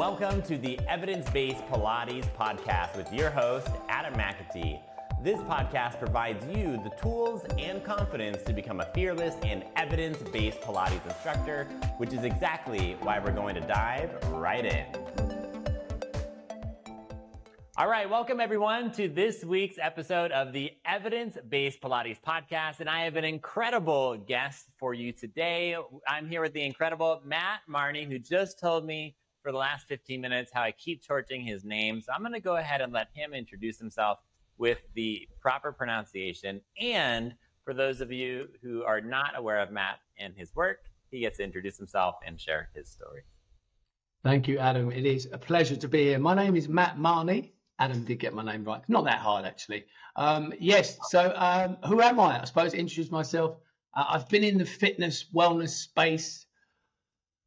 Welcome to the Evidence Based Pilates podcast with your host, Adam McAtee. This podcast provides you the tools and confidence to become a fearless and evidence based Pilates instructor, which is exactly why we're going to dive right in. All right, welcome everyone to this week's episode of the Evidence Based Pilates podcast. And I have an incredible guest for you today. I'm here with the incredible Matt Marney, who just told me for the last 15 minutes how I keep torching his name. So I'm going to go ahead and let him introduce himself with the proper pronunciation. And for those of you who are not aware of Matt and his work, he gets to introduce himself and share his story. Thank you, Adam. It is a pleasure to be here. My name is Matt Marney. Adam did get my name right. Not that hard, actually. Um, yes. So, um, who am I? I suppose introduce myself. Uh, I've been in the fitness wellness space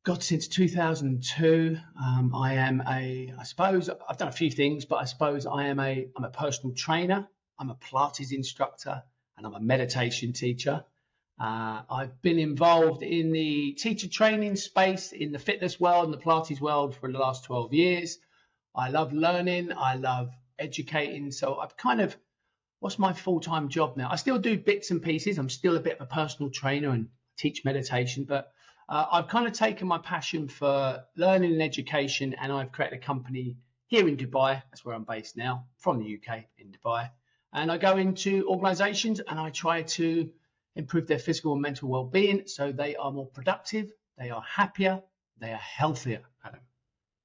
God, since 2002, um, I am a, I suppose I've done a few things, but I suppose I am a, I'm a personal trainer, I'm a Pilates instructor, and I'm a meditation teacher. Uh, I've been involved in the teacher training space in the fitness world and the Pilates world for the last 12 years. I love learning, I love educating. So I've kind of, what's my full time job now? I still do bits and pieces. I'm still a bit of a personal trainer and teach meditation, but uh, I've kind of taken my passion for learning and education, and I've created a company here in Dubai. That's where I'm based now, from the UK in Dubai. And I go into organizations and I try to improve their physical and mental well being so they are more productive, they are happier, they are healthier, Adam.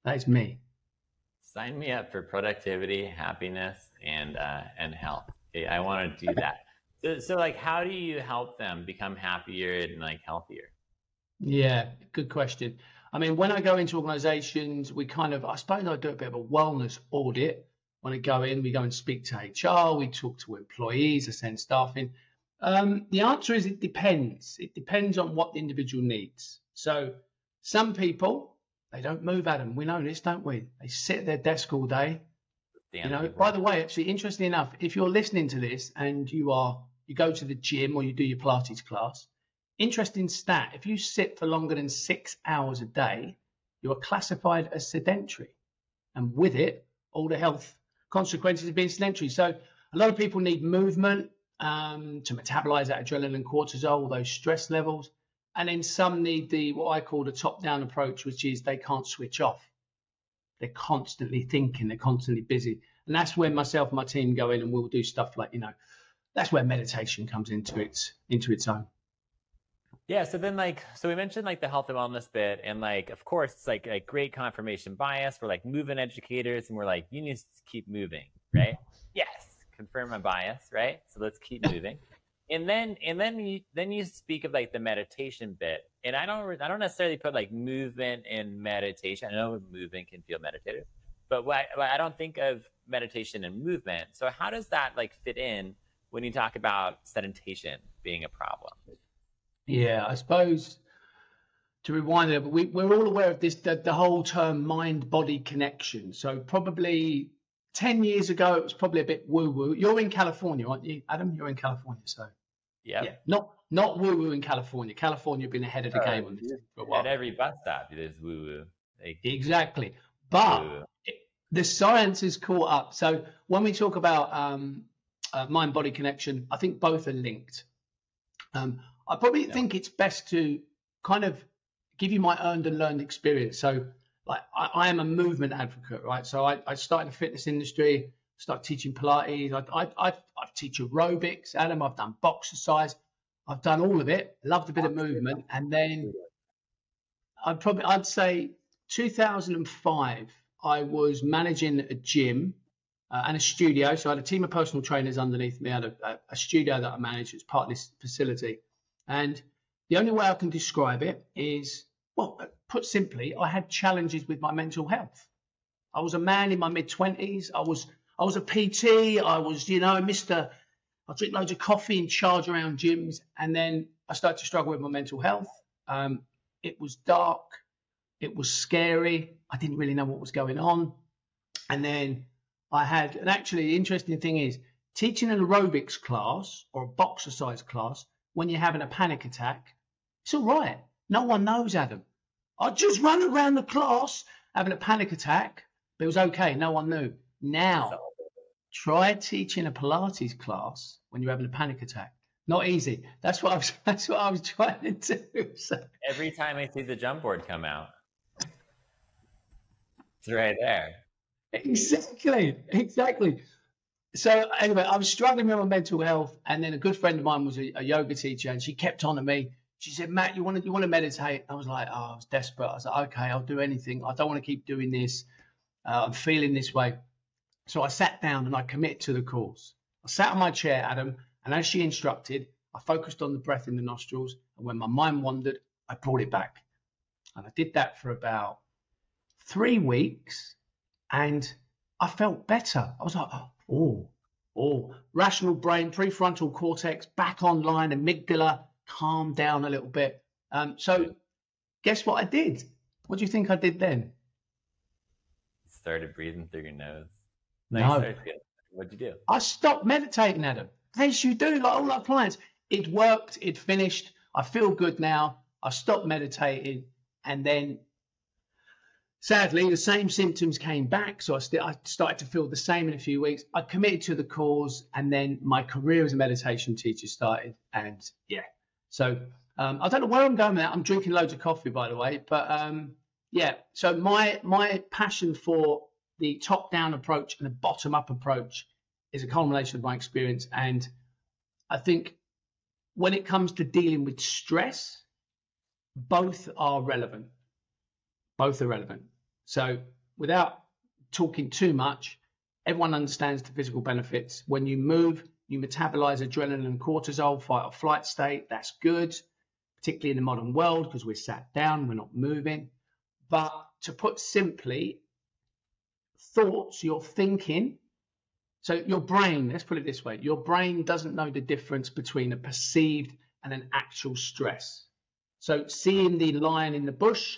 That is me. Sign me up for productivity, happiness, and uh, and health. I want to do that. So, so, like, how do you help them become happier and like healthier? Yeah, good question. I mean, when I go into organizations, we kind of, I suppose I do a bit of a wellness audit. When I go in, we go and speak to HR, we talk to employees, I send staff in. Um, the answer is it depends. It depends on what the individual needs. So some people, they don't move, Adam. We know this, don't we? They sit at their desk all day. Damn you know, by the way, actually, interestingly enough, if you're listening to this and you are, you go to the gym or you do your Pilates class, Interesting stat if you sit for longer than six hours a day, you are classified as sedentary. And with it, all the health consequences of being sedentary. So a lot of people need movement um, to metabolize that adrenaline, cortisol, those stress levels. And then some need the what I call the top-down approach, which is they can't switch off. They're constantly thinking, they're constantly busy. And that's where myself and my team go in and we'll do stuff like, you know, that's where meditation comes into its into its own. Yeah. So then, like, so we mentioned like the health and wellness bit, and like, of course, it's like a great confirmation bias. We're like moving educators, and we're like, you need to keep moving, right? Yes, confirm my bias, right? So let's keep moving. and then, and then you then you speak of like the meditation bit, and I don't I don't necessarily put like movement in meditation. I know movement can feel meditative, but what, I don't think of meditation and movement. So how does that like fit in when you talk about sedimentation being a problem? Yeah, I suppose to rewind it, we, we're all aware of this the, the whole term mind body connection. So probably 10 years ago, it was probably a bit woo woo. You're in California, aren't you, Adam? You're in California, so. Yep. Yeah. Not not woo woo in California. California been ahead of the game on this for a while. At every bus stop, there's woo woo. Exactly. But the science is caught up. So when we talk about um, uh, mind body connection, I think both are linked. Um, I probably yeah. think it's best to kind of give you my earned and learned experience. So, like, I, I am a movement advocate, right? So, I, I started in the fitness industry, started teaching Pilates. I, I, I, I teach aerobics, Adam. I've done boxercise. I've done all of it. Loved a bit of movement, and then I'd probably I'd say 2005. I was managing a gym uh, and a studio. So I had a team of personal trainers underneath me. I had a, a, a studio that I managed as part of this facility. And the only way I can describe it is, well, put simply, I had challenges with my mental health. I was a man in my mid twenties. I was I was a PT. I was, you know, Mister. I drink loads of coffee and charge around gyms, and then I started to struggle with my mental health. Um, it was dark. It was scary. I didn't really know what was going on. And then I had, and actually, the interesting thing is, teaching an aerobics class or a boxercise class when you're having a panic attack, it's all right. No one knows, Adam. I just run around the class having a panic attack, but it was okay. No one knew. Now, try teaching a Pilates class when you're having a panic attack. Not easy. That's what I was. That's what I was trying to do. So. Every time I see the jump board come out, it's right there. Exactly. Exactly. So anyway, I was struggling with my mental health, and then a good friend of mine was a, a yoga teacher, and she kept on to me. She said, "Matt, you want to you want to meditate?" I was like, "Oh, I was desperate." I was like, "Okay, I'll do anything. I don't want to keep doing this. Uh, I'm feeling this way." So I sat down and I committed to the course. I sat on my chair, Adam, and as she instructed, I focused on the breath in the nostrils, and when my mind wandered, I brought it back. And I did that for about three weeks, and I felt better. I was like, oh, oh, oh, rational brain, prefrontal cortex back online, amygdala calmed down a little bit. Um, so, guess what I did? What do you think I did then? Started breathing through your nose. No. What'd you do? I stopped meditating, Adam. As you do, like all our clients. It worked. It finished. I feel good now. I stopped meditating, and then sadly, the same symptoms came back. So I, st- I started to feel the same in a few weeks. I committed to the cause, and then my career as a meditation teacher started. And yeah, so um, I don't know where I'm going with that. I'm drinking loads of coffee, by the way. But um, yeah, so my my passion for the top-down approach and the bottom-up approach is a culmination of my experience, and I think when it comes to dealing with stress, both are relevant. Both are relevant. So, without talking too much, everyone understands the physical benefits. When you move, you metabolize adrenaline and cortisol, fight or flight state. That's good, particularly in the modern world because we're sat down, we're not moving. But to put simply, thoughts, your thinking, so your brain, let's put it this way, your brain doesn't know the difference between a perceived and an actual stress. So seeing the lion in the bush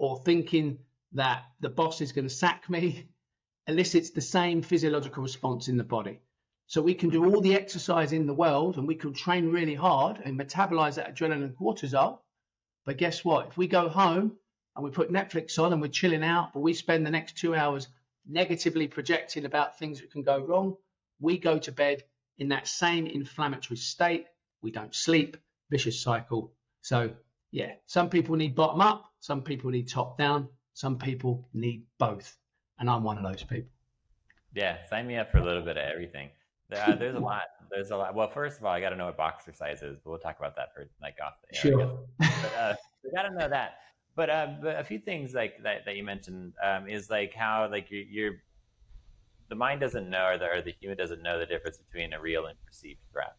or thinking that the boss is going to sack me elicits the same physiological response in the body. So we can do all the exercise in the world and we can train really hard and metabolize that adrenaline and cortisol. But guess what? If we go home and we put Netflix on and we're chilling out, but we spend the next two hours negatively projecting about things that can go wrong, we go to bed in that same inflammatory state. We don't sleep, vicious cycle. So, yeah, some people need bottom up, some people need top down, some people need both. And I'm one of those people. Yeah, sign me up for a little bit of everything. Uh, there's a lot. There's a lot. Well, first of all, I got to know what boxercise is, but we'll talk about that for like off the air. Sure. But, uh, we got to know that. But, uh, but a few things like that, that you mentioned um, is like how like you're, you're, the mind doesn't know or the, or the human doesn't know the difference between a real and perceived threat.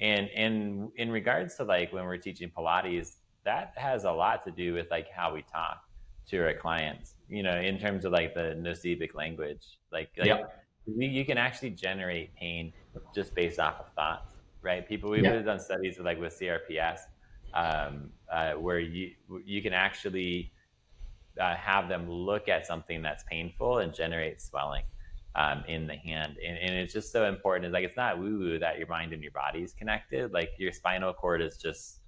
And in in regards to like when we're teaching Pilates, that has a lot to do with like how we talk to our clients. You know, in terms of like the nocebic language, like, like yep. we, you can actually generate pain just based off of thoughts, right? People we've yep. done studies with like with CRPS um, uh, where you you can actually uh, have them look at something that's painful and generate swelling um, in the hand. And, and, it's just so important. It's like it's not woo woo that your mind and your body is connected. Like your spinal cord is just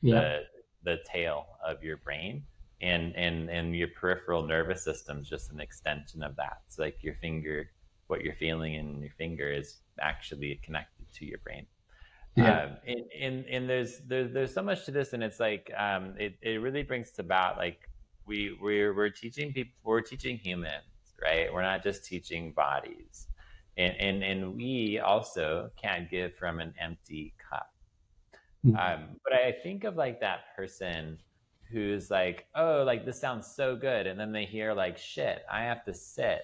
yeah. the the tail of your brain. And, and and your peripheral nervous system is just an extension of that. It's like your finger, what you're feeling in your finger is actually connected to your brain. Yeah. Um, and, and, and there's, there's, there's so much to this and it's like, um, it, it really brings to about like we, we're, we're teaching people, we're teaching humans, right? We're not just teaching bodies. And, and, and we also can't give from an empty cup. Mm-hmm. Um, but I think of like that person who's like, oh, like this sounds so good. And then they hear like, shit, I have to sit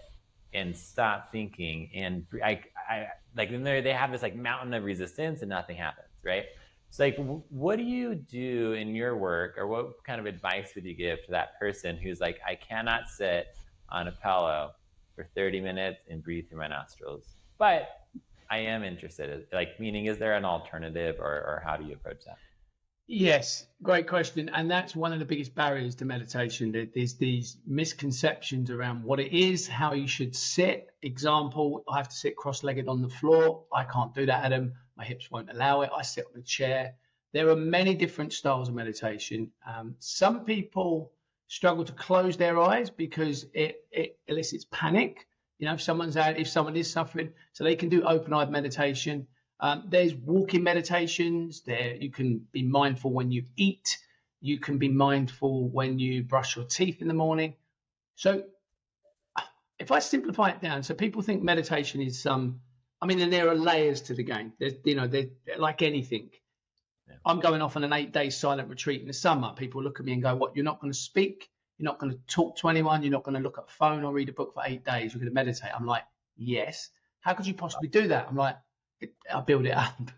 and stop thinking and I, I like they have this like mountain of resistance and nothing happens right so like what do you do in your work or what kind of advice would you give to that person who's like i cannot sit on a pillow for 30 minutes and breathe through my nostrils but i am interested like meaning is there an alternative or, or how do you approach that Yes, great question. And that's one of the biggest barriers to meditation. There's these misconceptions around what it is, how you should sit. Example, I have to sit cross legged on the floor. I can't do that, Adam. My hips won't allow it. I sit on a chair. There are many different styles of meditation. Um, some people struggle to close their eyes because it, it elicits panic. You know, if someone's out, if someone is suffering, so they can do open-eyed meditation. Um, there's walking meditations. There, you can be mindful when you eat. You can be mindful when you brush your teeth in the morning. So, if I simplify it down, so people think meditation is some. Um, I mean, and there are layers to the game. There's, you know, they're like anything. Yeah. I'm going off on an eight-day silent retreat in the summer. People look at me and go, "What? You're not going to speak? You're not going to talk to anyone? You're not going to look at phone or read a book for eight days? You're going to meditate?" I'm like, "Yes." How could you possibly do that? I'm like, I build it up.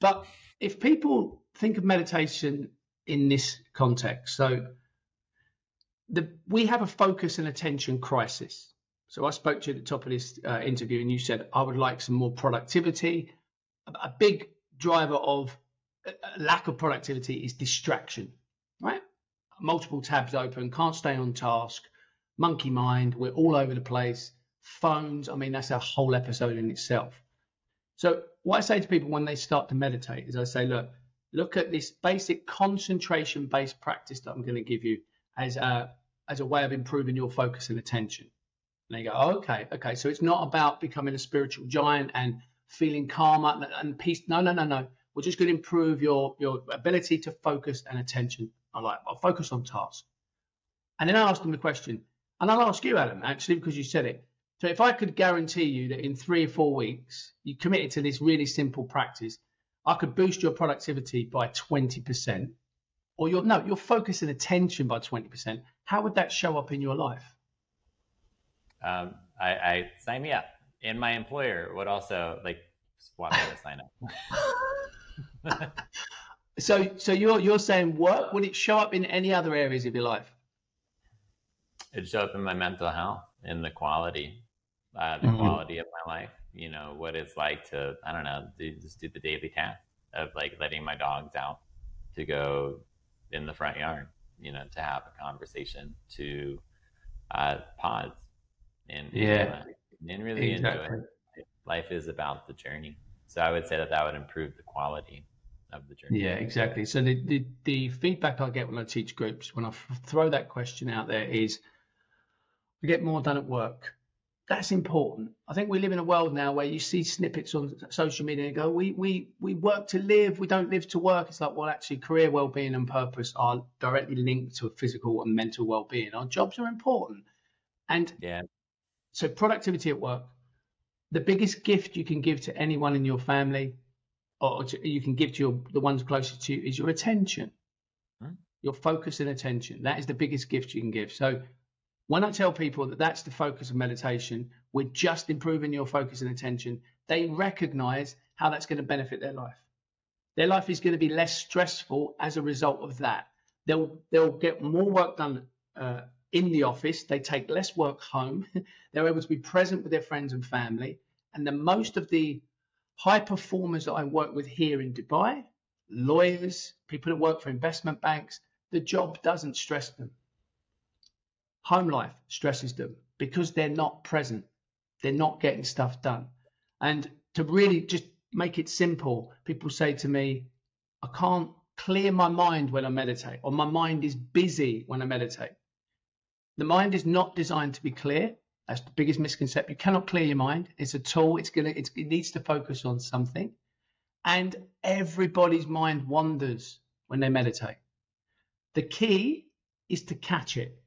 But if people think of meditation in this context, so the, we have a focus and attention crisis. So I spoke to you at the top of this uh, interview, and you said I would like some more productivity. A, big driver of lack of productivity is distraction, right? Multiple tabs open, can't stay on task, monkey mind, we're all over the place, phones. I mean, that's a whole episode in itself. So what I say to people when they start to meditate is I say, look, look at this basic concentration based practice that I'm going to give you as a as a way of improving your focus and attention. And they go, oh, okay, okay. So it's not about becoming a spiritual giant and feeling calm and, and peace. No, no, no, no. We're just going to improve your your ability to focus and attention. I like I'll focus on task. And then I ask them the question, and I'll ask you, Adam, actually, because you said it. So if I could guarantee you that in three or four weeks you committed to this really simple practice, I could boost your productivity by 20%, or your no, your focus and attention by 20%. How would that show up in your life? Um, I, I sign me up, and my employer would also like want me to sign up. so, so you're you're saying work? Would it show up in any other areas of your life? It'd show up in my mental health, in the quality, uh, the mm-hmm. quality of my life. You know what it's like to I don't know do, just do the daily task of like letting my dogs out to go in the front yard. You know to have a conversation to uh, pause and yeah and really exactly. enjoy it. Life is about the journey. So I would say that that would improve the quality of the journey. Yeah, exactly. So the, the, the feedback I get when I teach groups, when I f- throw that question out there is, we get more done at work that's important. I think we live in a world now where you see snippets on social media and go, we we we work to live, we don't live to work. It's like, well, actually, career well-being and purpose are directly linked to physical and mental well-being. Our jobs are important, and yeah. So productivity at work, the biggest gift you can give to anyone in your family, or you can give to your, the ones closest to you, is your attention, hmm? your focus and attention. That is the biggest gift you can give. So when I tell people that that's the focus of meditation, we're just improving your focus and attention, they recognize how that's going to benefit their life. Their life is going to be less stressful as a result of that. They'll they'll get more work done uh, in the office. They take less work home. They're able to be present with their friends and family. And the most of the high performers that I work with here in Dubai, lawyers, people that work for investment banks, the job doesn't stress them. Home life stresses them because they're not present. They're not getting stuff done. And to really just make it simple, people say to me, I can't clear my mind when I meditate, or my mind is busy when I meditate. The mind is not designed to be clear. That's the biggest misconception. You cannot clear your mind. It's a tool. It's gonna. It's, it needs to focus on something, and everybody's mind wanders when they meditate. The key is to catch it.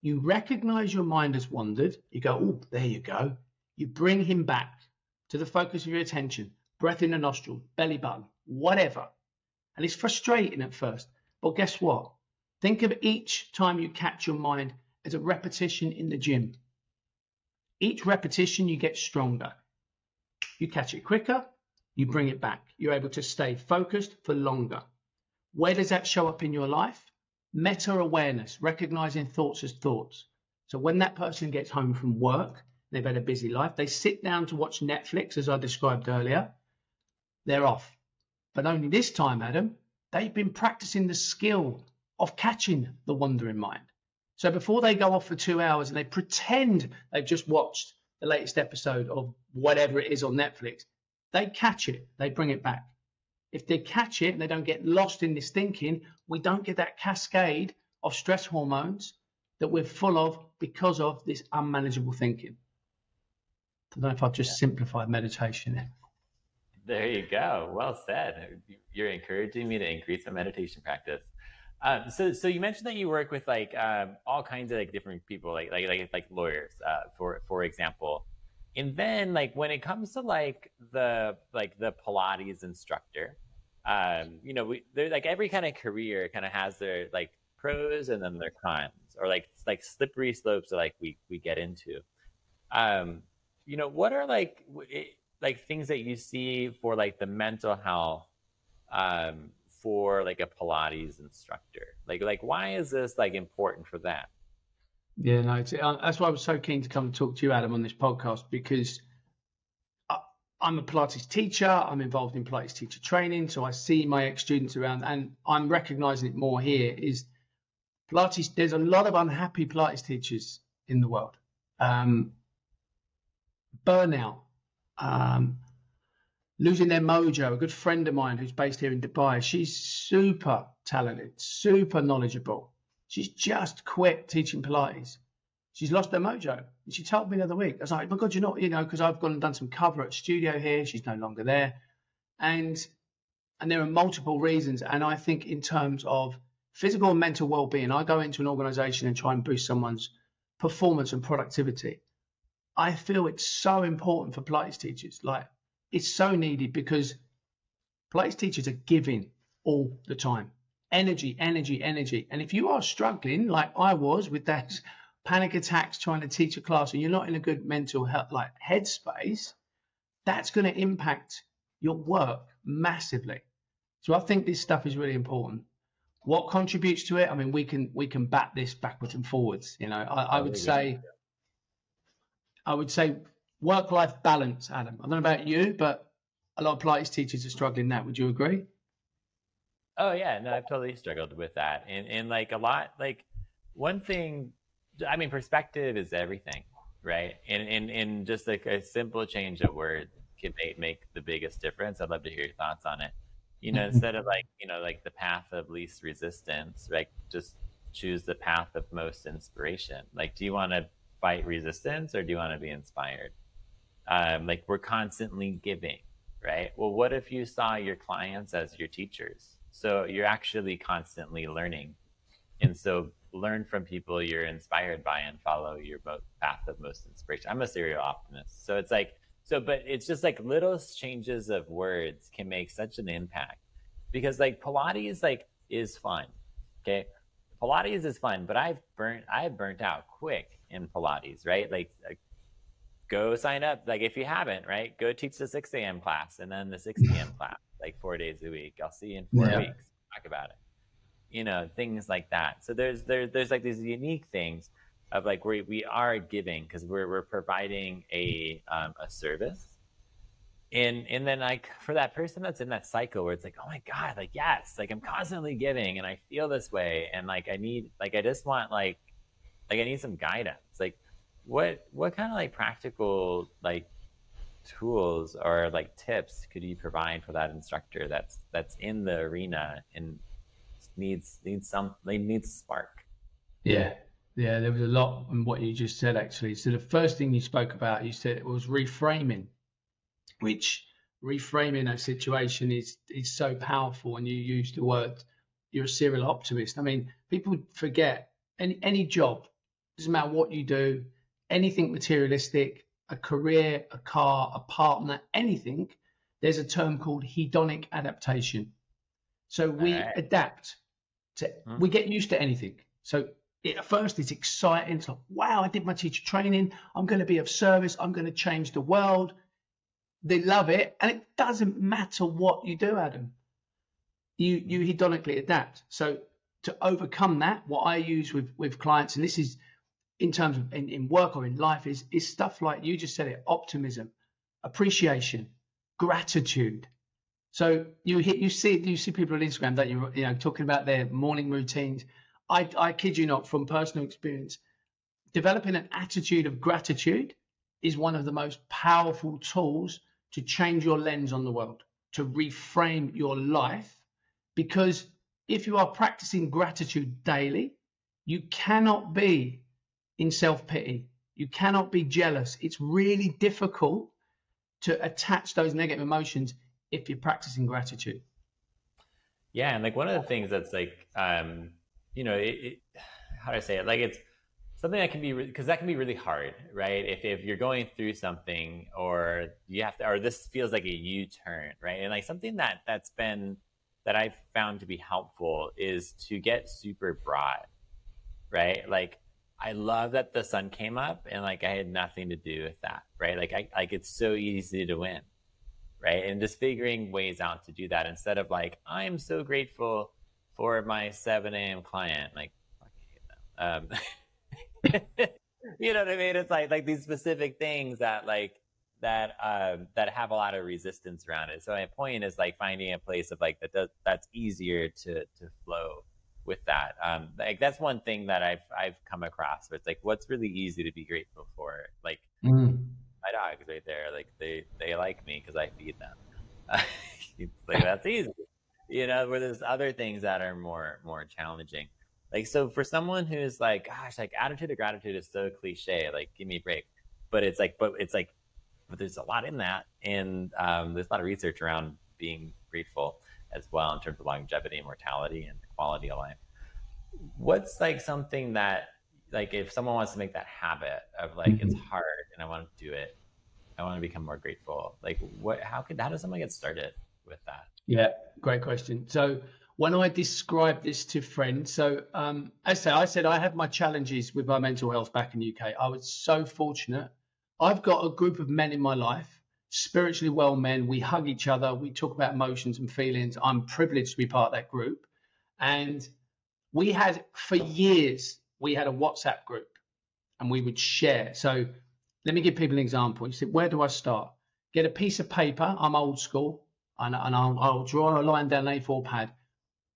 You recognize your mind has wandered. You go, oh, there you go. You bring him back to the focus of your attention, breath in the nostril, belly button, whatever. And it's frustrating at first. But guess what? Think of each time you catch your mind as a repetition in the gym. Each repetition, you get stronger. You catch it quicker, you bring it back. You're able to stay focused for longer. Where does that show up in your life? meta awareness, recognizing thoughts as thoughts. So when that person gets home from work, they've had a busy life, they sit down to watch Netflix, as I described earlier, they're off. But only this time, Adam, they've been practicing the skill of catching the wandering mind. So before they go off for two hours and they pretend they've just watched the latest episode of whatever it is on Netflix, they catch it, they bring it back. If they catch it and they don't get lost in this thinking, we don't get that cascade of stress hormones that we're full of because of this unmanageable thinking. I don't know if I've just yeah. simplified meditation there. There you go. Well said. You're encouraging me to increase my meditation practice. Um, so, so you mentioned that you work with like um, all kinds of like different people, like like like, like lawyers, uh, for for example. And then like when it comes to like the like the Pilates instructor, um, you know, we they're like every kind of career kind of has their like pros and then their cons, or like like slippery slopes that like we we get into. Um, you know, what are like it, like things that you see for like the mental health um for like a Pilates instructor? Like, like why is this like important for that? Yeah, no, uh, that's why I was so keen to come and talk to you, Adam, on this podcast because I, I'm a Pilates teacher. I'm involved in Pilates teacher training, so I see my ex students around, and I'm recognizing it more here. Is Pilates? There's a lot of unhappy Pilates teachers in the world. Um, burnout, um, losing their mojo. A good friend of mine who's based here in Dubai, she's super talented, super knowledgeable. She's just quit teaching Pilates. She's lost her mojo. And she told me the other week, I was like, oh my God, you're not, you know, because I've gone and done some cover at studio here. She's no longer there. And and there are multiple reasons. And I think in terms of physical and mental well-being, I go into an organization and try and boost someone's performance and productivity. I feel it's so important for Pilates teachers. Like it's so needed because Pilates teachers are giving all the time. Energy, energy, energy. And if you are struggling, like I was with that panic attacks trying to teach a class and you're not in a good mental health like headspace, that's going to impact your work massively. So I think this stuff is really important. What contributes to it? I mean, we can we can bat this backwards and forwards. You know, I, I would say, I would say work life balance, Adam. I don't know about you, but a lot of Pilates teachers are struggling that. Would you agree? Oh yeah, no, I've totally struggled with that, and and like a lot, like one thing, I mean, perspective is everything, right? And and and just like a simple change of words can make make the biggest difference. I'd love to hear your thoughts on it. You know, instead of like you know like the path of least resistance, like just choose the path of most inspiration. Like, do you want to fight resistance or do you want to be inspired? Um, like we're constantly giving, right? Well, what if you saw your clients as your teachers? So you're actually constantly learning. And so learn from people you're inspired by and follow your path of most inspiration. I'm a serial optimist. So it's like, so, but it's just like little changes of words can make such an impact because like Pilates like is fun. Okay. Pilates is fun, but I've burnt, I've burnt out quick in Pilates, right? Like, like go sign up. Like if you haven't, right, go teach the 6 a.m. class and then the 6 p.m. class, like four days a week. I'll see you in four yeah. weeks. Talk about it. You know, things like that. So there's there's there's like these unique things of like we we are giving because we're we're providing a um, a service. And and then like for that person that's in that cycle where it's like, oh my God, like yes, like I'm constantly giving and I feel this way and like I need like I just want like like I need some guidance. What what kind of like practical like tools or like tips could you provide for that instructor that's that's in the arena and needs needs some they need spark? Yeah. Yeah there was a lot in what you just said actually. So the first thing you spoke about you said it was reframing which reframing a situation is is so powerful and you use the word you're a serial optimist. I mean people forget any any job doesn't matter what you do anything materialistic, a career, a car, a partner, anything, there's a term called hedonic adaptation. So we right. adapt to, hmm. we get used to anything. So it, at first it's exciting. It's like, wow, I did my teacher training. I'm going to be of service. I'm going to change the world. They love it. And it doesn't matter what you do, Adam. You, you hedonically adapt. So to overcome that, what I use with, with clients, and this is in terms of in, in work or in life is is stuff like you just said it optimism appreciation gratitude. So you hit you see you see people on instagram that you you know talking about their morning routines. I i kid you not from personal experience developing an attitude of gratitude is one of the most powerful tools to change your lens on the world to reframe your life. Because if you are practicing gratitude daily You cannot be in self pity. You cannot be jealous. It's really difficult to attach those negative emotions if you're practicing gratitude. Yeah, and like one of the things that's like, um, you know, it, it, how do I say it? Like it's something that can be because re- that can be really hard, right? If if you're going through something or you have to, or this feels like a U turn, right? And like something that that's been that I've found to be helpful is to get super broad, right? Like I love that the sun came up and like I had nothing to do with that, right? Like I like it's so easy to win, right? And just figuring ways out to do that instead of like I'm so grateful for my 7 a.m. client, like um, you know what I mean? It's like like these specific things that like that um, that have a lot of resistance around it. So my point is like finding a place of like that does, that's easier to to flow with that. Um, like that's one thing that I've I've come across. Where it's like what's really easy to be grateful for. Like mm. my dogs right there. Like they they like me because I feed them. like that's easy. You know, where there's other things that are more more challenging. Like so for someone who's like, gosh, like attitude of gratitude is so cliche. Like give me a break. But it's like, but it's like but there's a lot in that, and um, there's a lot of research around being grateful as well in terms of longevity, and mortality, and quality of life. What's like something that like if someone wants to make that habit of like mm-hmm. it's hard and I want to do it, I want to become more grateful. Like what? How could how does someone get started with that? Yeah, great question. So when I describe this to friends, so um, as I say, I said I had my challenges with my mental health back in the UK. I was so fortunate I've got a group of men in my life, spiritually well men. We hug each other. We talk about emotions and feelings. I'm privileged to be part of that group. And we had, for years, we had a WhatsApp group and we would share. So let me give people an example. You said, where do I start? Get a piece of paper. I'm old school. And, and I'll, I'll draw a line down an A4 pad.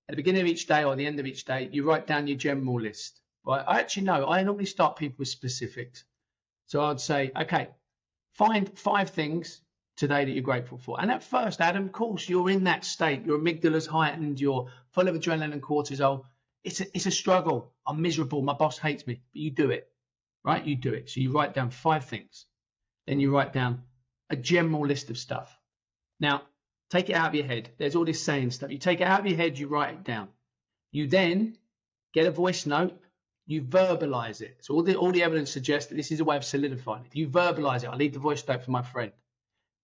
At the beginning of each day or the end of each day, you write down your general list. Right? I actually know I normally start people with specifics. So I'd say, okay, find five things today that you're grateful for. And at first, Adam, of course, you're in that state. Your amygdala's heightened. You're full of adrenaline and cortisol. It's a, it's a struggle. I'm miserable. My boss hates me. But you do it, right? You do it. So you write down five things. Then you write down a general list of stuff. Now, take it out of your head. There's all this saying stuff. You take it out of your head, you write it down. You then get a voice note you verbalize it. So all the all the evidence suggests that this is a way of solidifying it. You verbalize it. I leave the voice note for my friend.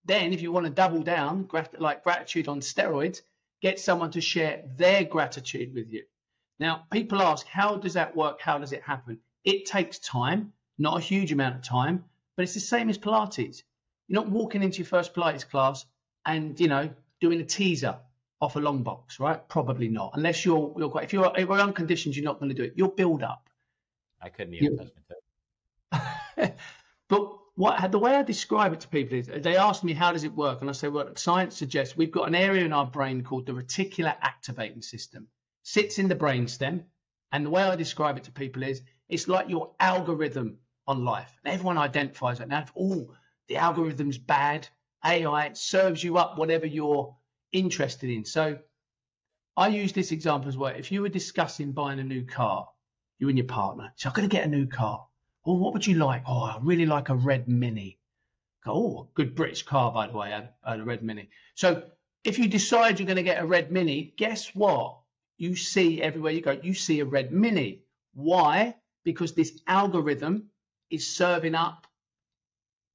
Then, if you want to double down, like gratitude on steroids, get someone to share their gratitude with you. Now, people ask, how does that work? How does it happen? It takes time, not a huge amount of time, but it's the same as Pilates. You're not walking into your first Pilates class and, you know, doing a teaser off a long box, right? Probably not. Unless you're, you're quite, if you're, if you're unconditioned, you're not going to do it. You'll build up. I couldn't even touch my toe. but what the way I describe it to people is they ask me how does it work, and I say, well, science suggests we've got an area in our brain called the reticular activating system, sits in the brainstem, and the way I describe it to people is it's like your algorithm on life, and everyone identifies it now. Oh, the algorithm's bad, AI serves you up whatever you're interested in. So I use this example as well. If you were discussing buying a new car, you and your partner. So I'm going to get a new car. Oh, what would you like? Oh, I really like a red Mini. Oh, good British car, by the way, a red Mini. So if you decide you're going to get a red Mini, guess what? You see everywhere you go, you see a red Mini. Why? Because this algorithm is serving up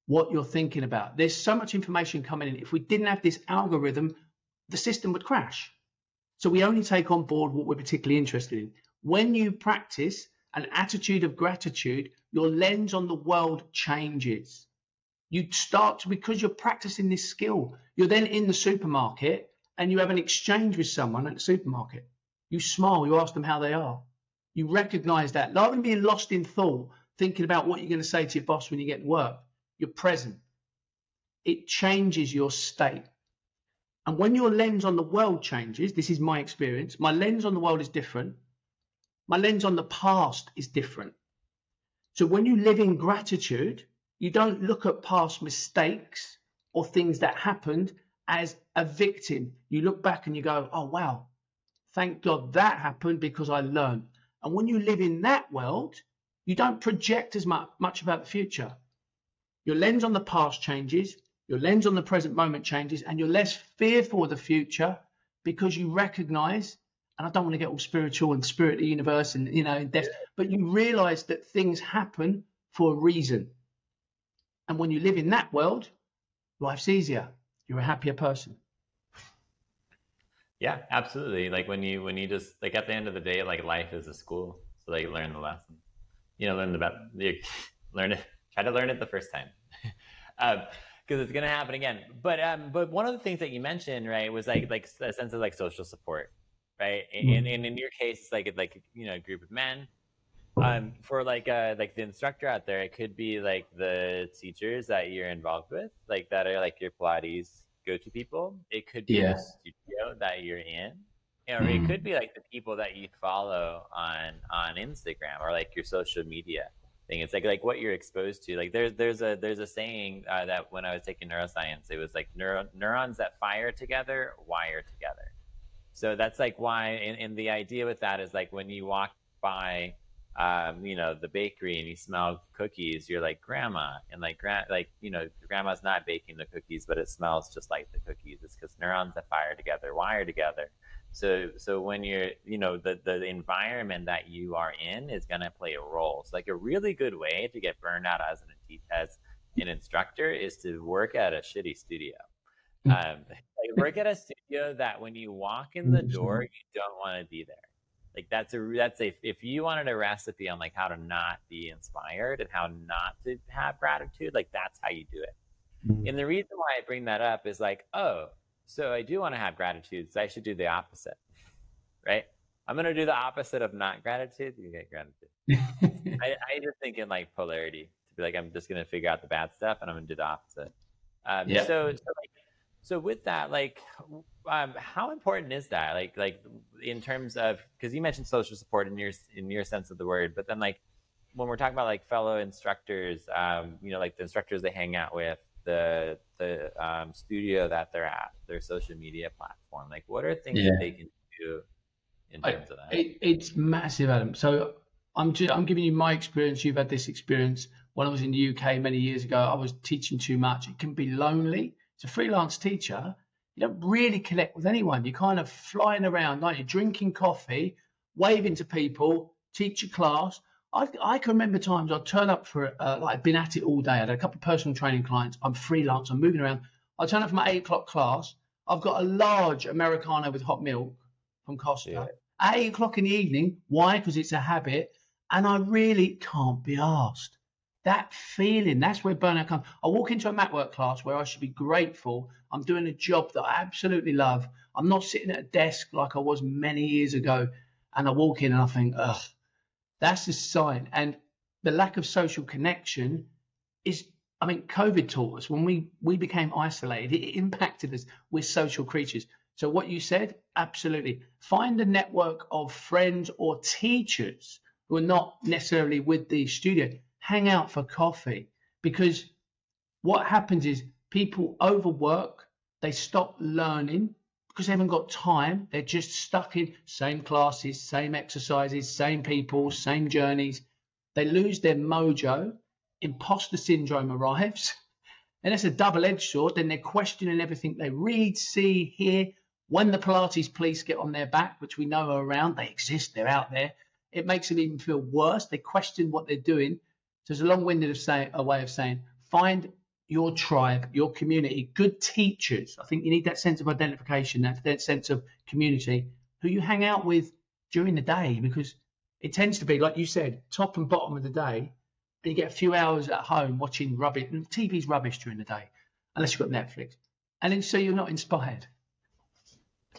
what you're thinking about. There's so much information coming in. If we didn't have this algorithm, the system would crash. So we only take on board what we're particularly interested in. When you practice an attitude of gratitude, your lens on the world changes. You start to, because you're practicing this skill, you're then in the supermarket and you have an exchange with someone at the supermarket. You smile, you ask them how they are. You recognize that rather than being lost in thought, thinking about what you're going to say to your boss when you get to work, you're present. It changes your state. And when your lens on the world changes, this is my experience, my lens on the world is different my lens on the past is different. So when you live in gratitude, you don't look at past mistakes or things that happened as a victim. You look back and you go, oh, wow, thank God that happened because I learned. And when you live in that world, you don't project as much, much about the future. Your lens on the past changes, your lens on the present moment changes, and you're less fearful of the future because you recognize, and I don't want to get all spiritual and spirit of the universe and you know in depth, but you realize that things happen for a reason. And when you live in that world, life's easier. You're a happier person. Yeah, absolutely. Like when you when you just like at the end of the day, like life is a school, so like learn the lesson. You know, learn the best. You learn it. Try to learn it the first time, because um, it's gonna happen again. But um, but one of the things that you mentioned, right, was like like a sense of like social support, right? Mm-hmm. And, and in your case, it's like like you know a group of men. Um, for like uh like the instructor out there, it could be like the teachers that you're involved with, like that are like your Pilates go to people. It could be yeah. the studio that you're in, or mm. it mm-hmm. could be like the people that you follow on on Instagram or like your social media thing. It's like like what you're exposed to. Like there's there's a there's a saying uh, that when I was taking neuroscience, it was like neuro, neurons that fire together wire together. So that's like why, and, and the idea with that is like when you walk by um, you know, the bakery and you smell cookies, you're like grandma, and like grand, like you know, grandma's not baking the cookies, but it smells just like the cookies. It's because neurons that fire together wire together. So, so when you're, you know, the the environment that you are in is going to play a role. So, like a really good way to get burned out as an as an instructor is to work at a shitty studio. Um, like work at a studio that when you walk in the door, you don't want to be there like that's a that's a if you wanted a recipe on like how to not be inspired and how not to have gratitude, like that's how you do it. Mm-hmm. And the reason why I bring that up is like, oh, so I do want to have gratitude, so I should do the opposite, right? I'm gonna do the opposite of not gratitude. You get gratitude. I, I just think in like polarity to be like, I'm just gonna figure out the bad stuff and I'm gonna do the opposite. Um, yeah. So, so like, so with that, like, um, how important is that? Like, like in terms of because you mentioned social support in your in your sense of the word, but then like when we're talking about like fellow instructors, um, you know, like the instructors they hang out with, the the um, studio that they're at, their social media platform, like what are things yeah. that they can do in terms I, of that? It, it's massive, Adam. So I'm just, I'm giving you my experience. You've had this experience. When I was in the UK many years ago, I was teaching too much. It can be lonely as a freelance teacher, you don't really connect with anyone. You're kind of flying around, like you're drinking coffee, waving to people, teach your class. I, I can remember times I'd turn up for, uh, like, I'd been at it all day. I had a couple of personal training clients. I'm freelance, I'm moving around. I turn up for my eight o'clock class. I've got a large Americano with hot milk from Costa yeah. at eight o'clock in the evening. Why? Because it's a habit. And I really can't be asked that feeling, that's where burnout comes. I walk into a mat work class where I should be grateful. I'm doing a job that I absolutely love. I'm not sitting at a desk like I was many years ago. And I walk in and I think, ugh, that's a sign. And the lack of social connection is, I mean, COVID taught us when we, we became isolated, it impacted us. We're social creatures. So, what you said, absolutely. Find a network of friends or teachers who are not necessarily with the studio hang out for coffee because what happens is people overwork, they stop learning because they haven't got time. They're just stuck in same classes, same exercises, same people, same journeys. They lose their mojo. Imposter syndrome arrives. And it's a double edged sword. Then they're questioning everything they read, see, hear. When the Pilates police get on their back, which we know are around, they exist, they're out there. It makes them even feel worse. They question what they're doing so it's a long-winded of say, a way of saying find your tribe, your community, good teachers. I think you need that sense of identification, that, that sense of community, who you hang out with during the day, because it tends to be, like you said, top and bottom of the day. You get a few hours at home watching rubbish. And TV's rubbish during the day, unless you've got Netflix. And then so you're not inspired.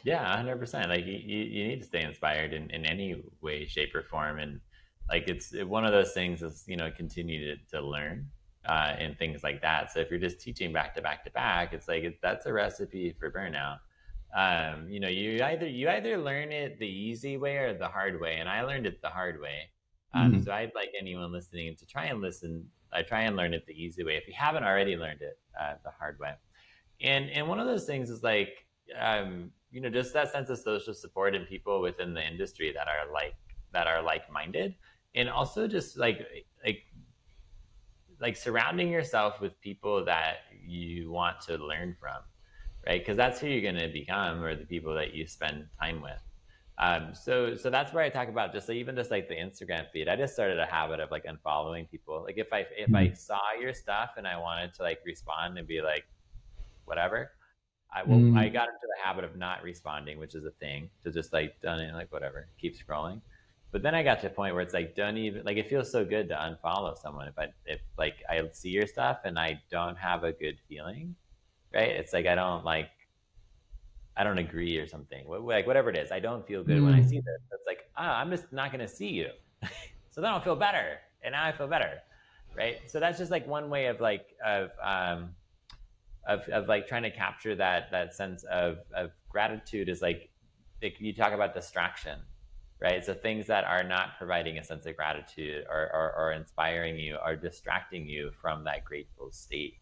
Yeah, hundred percent. Like you, you need to stay inspired in, in any way, shape, or form. And like it's one of those things is you know continue to, to learn uh, and things like that. So if you're just teaching back to back to back it's like it, that's a recipe for burnout. Um, you know you either you either learn it the easy way or the hard way and i learned it the hard way. Um, mm-hmm. so i'd like anyone listening to try and listen i try and learn it the easy way if you haven't already learned it uh, the hard way. And and one of those things is like um, you know just that sense of social support and people within the industry that are like that are like-minded and also just like like like surrounding yourself with people that you want to learn from right because that's who you're going to become or the people that you spend time with um, so so that's where I talk about just like, even just like the Instagram feed. I just started a habit of like unfollowing people. Like if I if mm-hmm. I saw your stuff and I wanted to like respond and be like whatever, I will mm-hmm. I got into the habit of not responding, which is a thing. To just like done it like whatever, keep scrolling. But then I got to a point where it's like don't even like it feels so good to unfollow someone if I if like I see your stuff and I don't have a good feeling, right? It's like I don't like I don't agree or something, like whatever it is. I don't feel good mm. when I mm. see this. It's like, ah, I'm just not going to see you. so then I'll feel better. And now I feel better. Right. So that's just like one way of like, of, um, of, of like trying to capture that, that sense of, of gratitude is like, like you talk about distraction, right? So things that are not providing a sense of gratitude or, or, or inspiring you are distracting you from that grateful state.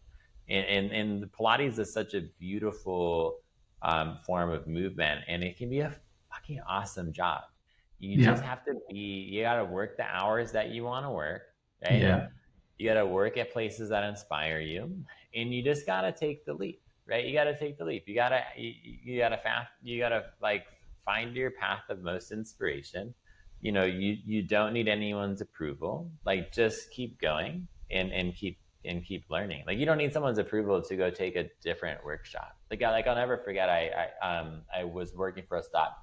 And, and, and Pilates is such a beautiful, um, form of movement, and it can be a fucking awesome job. You yeah. just have to be. You got to work the hours that you want to work. Right? Yeah. You got to work at places that inspire you, and you just got to take the leap. Right? You got to take the leap. You gotta. You, you gotta fast. You gotta like find your path of most inspiration. You know, you you don't need anyone's approval. Like, just keep going and and keep and keep learning. Like you don't need someone's approval to go take a different workshop. Like I, like I'll never forget. I, I um I was working for a stop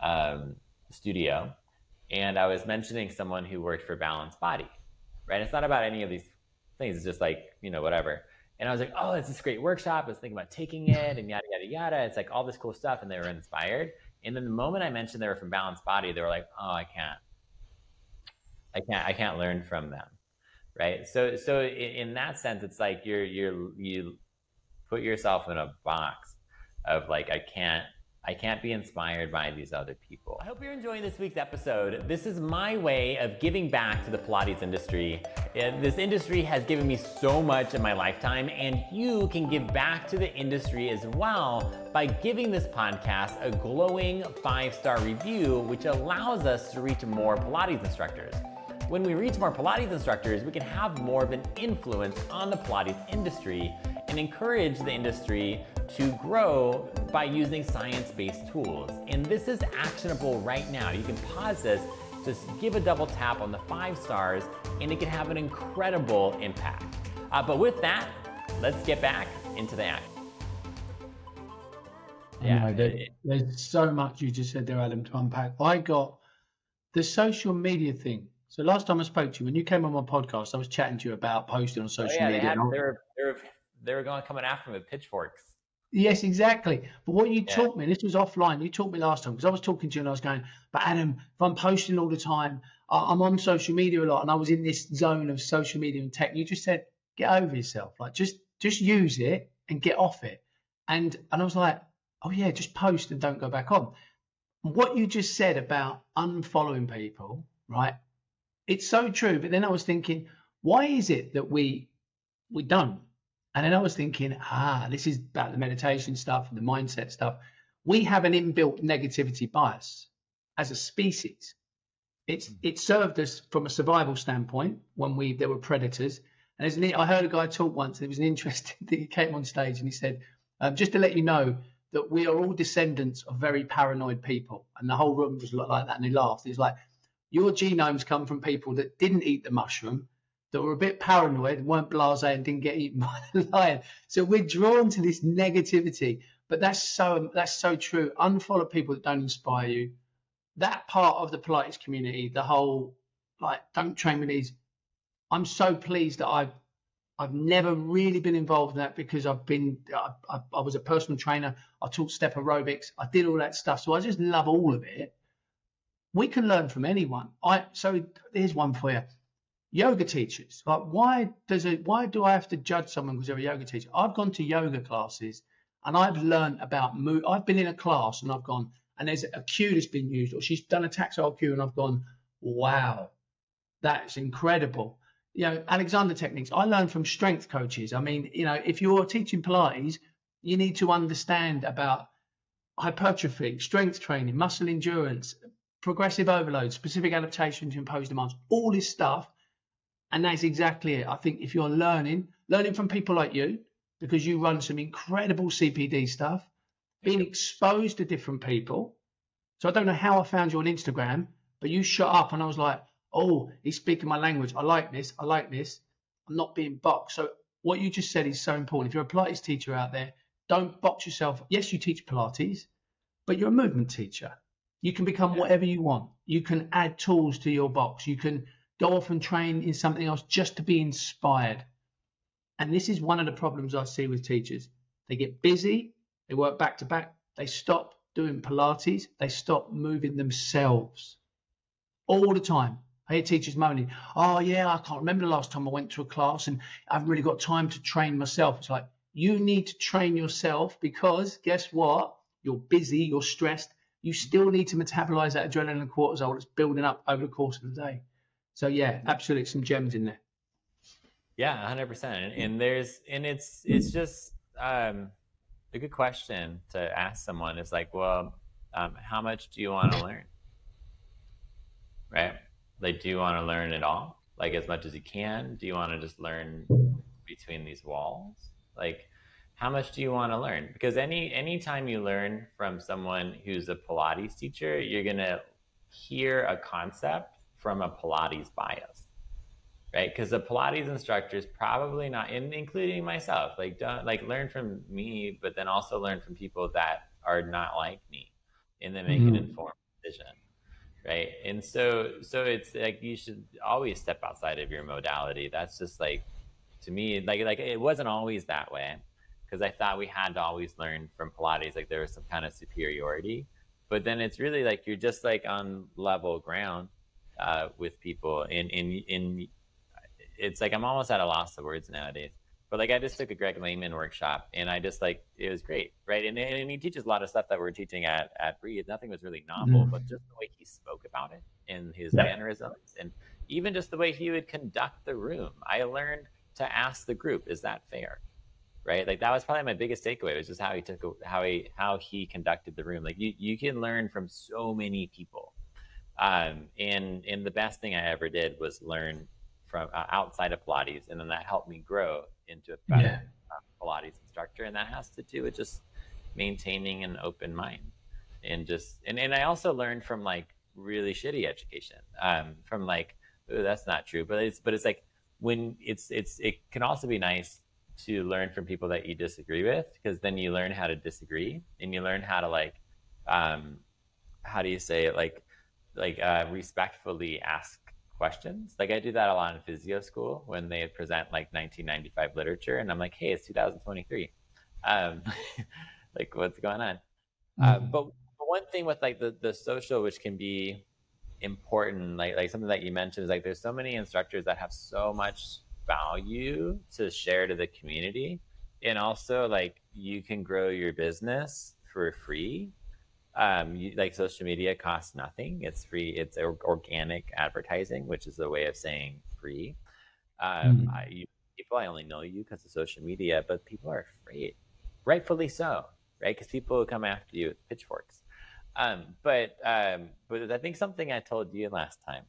um, studio, and I was mentioning someone who worked for Balanced Body. Right. It's not about any of these things. It's just like you know whatever. And I was like, oh, it's this great workshop. I was thinking about taking it and yada yada yada. It's like all this cool stuff, and they were inspired. And then the moment I mentioned they were from Balanced Body, they were like, oh, I can't. I can't. I can't learn from them right? So so in that sense, it's like you're you're you put yourself in a box of like I can't I can't be inspired by these other people. I hope you're enjoying this week's episode. This is my way of giving back to the Pilates industry. This industry has given me so much in my lifetime, and you can give back to the industry as well by giving this podcast a glowing five star review, which allows us to reach more Pilates instructors. When we reach more Pilates instructors, we can have more of an influence on the Pilates industry and encourage the industry to grow by using science-based tools. And this is actionable right now. You can pause this, just give a double tap on the five stars, and it can have an incredible impact. Uh, but with that, let's get back into the act. Yeah, there, there's so much you just said there, Adam, to unpack. I got the social media thing so last time I spoke to you, when you came on my podcast, I was chatting to you about posting on social oh, yeah, media. They, had, they, were, they, were, they were going coming after me with pitchforks. Yes, exactly. But what you yeah. taught me, this was offline. You taught me last time because I was talking to you and I was going, but Adam, if I'm posting all the time, I'm on social media a lot, and I was in this zone of social media and tech. You just said, get over yourself. Like just just use it and get off it. And and I was like, oh yeah, just post and don't go back on. What you just said about unfollowing people, right? it's so true. But then I was thinking, why is it that we we don't? And then I was thinking, ah, this is about the meditation stuff and the mindset stuff. We have an inbuilt negativity bias as a species. It's hmm. it served us from a survival standpoint when we there were predators. And there's an, I heard a guy talk once. It was an interesting thing. He came on stage and he said, um, just to let you know that we are all descendants of very paranoid people. And the whole room was like that. And he laughed. He's like, your genomes come from people that didn't eat the mushroom, that were a bit paranoid, weren't blasé, and didn't get eaten by the lion. So we're drawn to this negativity. But that's so that's so true. Unfollow people that don't inspire you. That part of the Pilates community, the whole like don't train with these. I'm so pleased that I've I've never really been involved in that because I've been I, I, I was a personal trainer. I taught step aerobics. I did all that stuff. So I just love all of it we can learn from anyone. I so here's one for you. Yoga teachers. Like why does it why do I have to judge someone because they're a yoga teacher? I've gone to yoga classes and I've learned about move I've been in a class and I've gone and there's a cue that's been used, or she's done a tactile cue and I've gone, wow, that's incredible. You know, Alexander techniques. I learned from strength coaches. I mean, you know, if you're teaching Pilates, you need to understand about hypertrophy, strength training, muscle endurance, progressive overload, specific adaptation to impose demands, all this stuff. And that's exactly it. I think if you're learning, learning from people like you, because you run some incredible CPD stuff, being exposed to different people. So I don't know how I found you on Instagram, but you shut up and I was like, oh, he's speaking my language. I like this. I like this. I'm not being boxed. So what you just said is so important. If you're a Pilates teacher out there, don't box yourself. Yes, you teach Pilates, but you're a movement teacher. You can become whatever you want. You can add tools to your box. You can go off and train in something else just to be inspired. And this is one of the problems I see with teachers. They get busy, they work back to back, they stop doing Pilates, they stop moving themselves all the time. I hear teachers moaning, oh, yeah, I can't remember the last time I went to a class and I haven't really got time to train myself. It's like, you need to train yourself because guess what? You're busy, you're stressed, you still need to metabolize that adrenaline and cortisol that's building up over the course of the day. So yeah, absolutely some gems in there. Yeah, hundred percent. And there's and it's it's just um, a good question to ask someone. Is like, well, um, how much do you want to learn? Right? Like, do you want to learn it all? Like as much as you can? Do you want to just learn between these walls? Like, how much do you want to learn? Because any anytime you learn from someone who's a Pilates teacher, you're gonna hear a concept from a Pilates bias, right? Because the Pilates instructor is probably not, in, including myself, like don't like learn from me, but then also learn from people that are not like me, and then make mm-hmm. an informed decision, right? And so, so it's like you should always step outside of your modality. That's just like to me, like like it wasn't always that way because I thought we had to always learn from Pilates, like there was some kind of superiority. But then it's really like you're just like on level ground uh, with people. In in in, it's like I'm almost at a loss of words nowadays. But like I just took a Greg Lehman workshop, and I just like it was great, right? And, and he teaches a lot of stuff that we're teaching at at Breathe. Nothing was really novel, mm. but just the way he spoke about it and his yeah. mannerisms, and even just the way he would conduct the room. I learned to ask the group, "Is that fair?" right? Like that was probably my biggest takeaway was just how he took how he how he conducted the room. Like you you can learn from so many people, um, and and the best thing I ever did was learn from uh, outside of Pilates, and then that helped me grow into a better yeah. Pilates instructor, and that has to do with just maintaining an open mind and just and and I also learned from like really shitty education, um, from like that's not true, but it's but it's like when it's it's it can also be nice to learn from people that you disagree with because then you learn how to disagree and you learn how to like um how do you say it like like uh, respectfully ask questions. Like i do that a lot in physio school when they present like 1995 literature and i'm like hey it's 2023 um like what's going on? Uh, mm-hmm. uh, but one thing with like the the social which can be important like like something that you mentioned is like there's so many instructors that have so much value to share to the community and also like you can grow your business for free um you, like social media costs nothing it's free it's organic advertising which is a way of saying free um mm-hmm. I, you, people i only know you because of social media but people are afraid rightfully so right because people come after you with pitchforks um but um but i think something i told you last time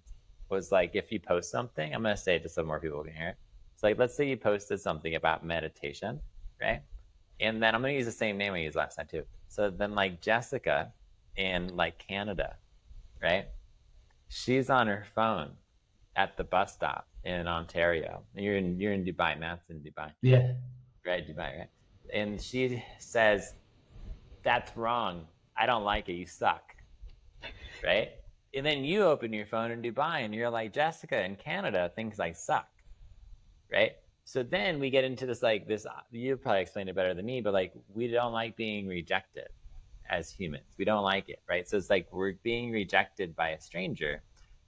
was like if you post something, I'm gonna say it just so more people can hear it. It's like let's say you posted something about meditation, right? And then I'm gonna use the same name I used last time too. So then like Jessica in like Canada, right? She's on her phone at the bus stop in Ontario. You're in you're in Dubai, Matt's in Dubai. Yeah. Right, Dubai, right? And she says, That's wrong. I don't like it. You suck. Right? and then you open your phone in Dubai and you're like, Jessica, in Canada, things like suck. Right. So then we get into this like this, uh, you probably explained it better than me, but like we don't like being rejected as humans. We don't like it. Right. So it's like we're being rejected by a stranger.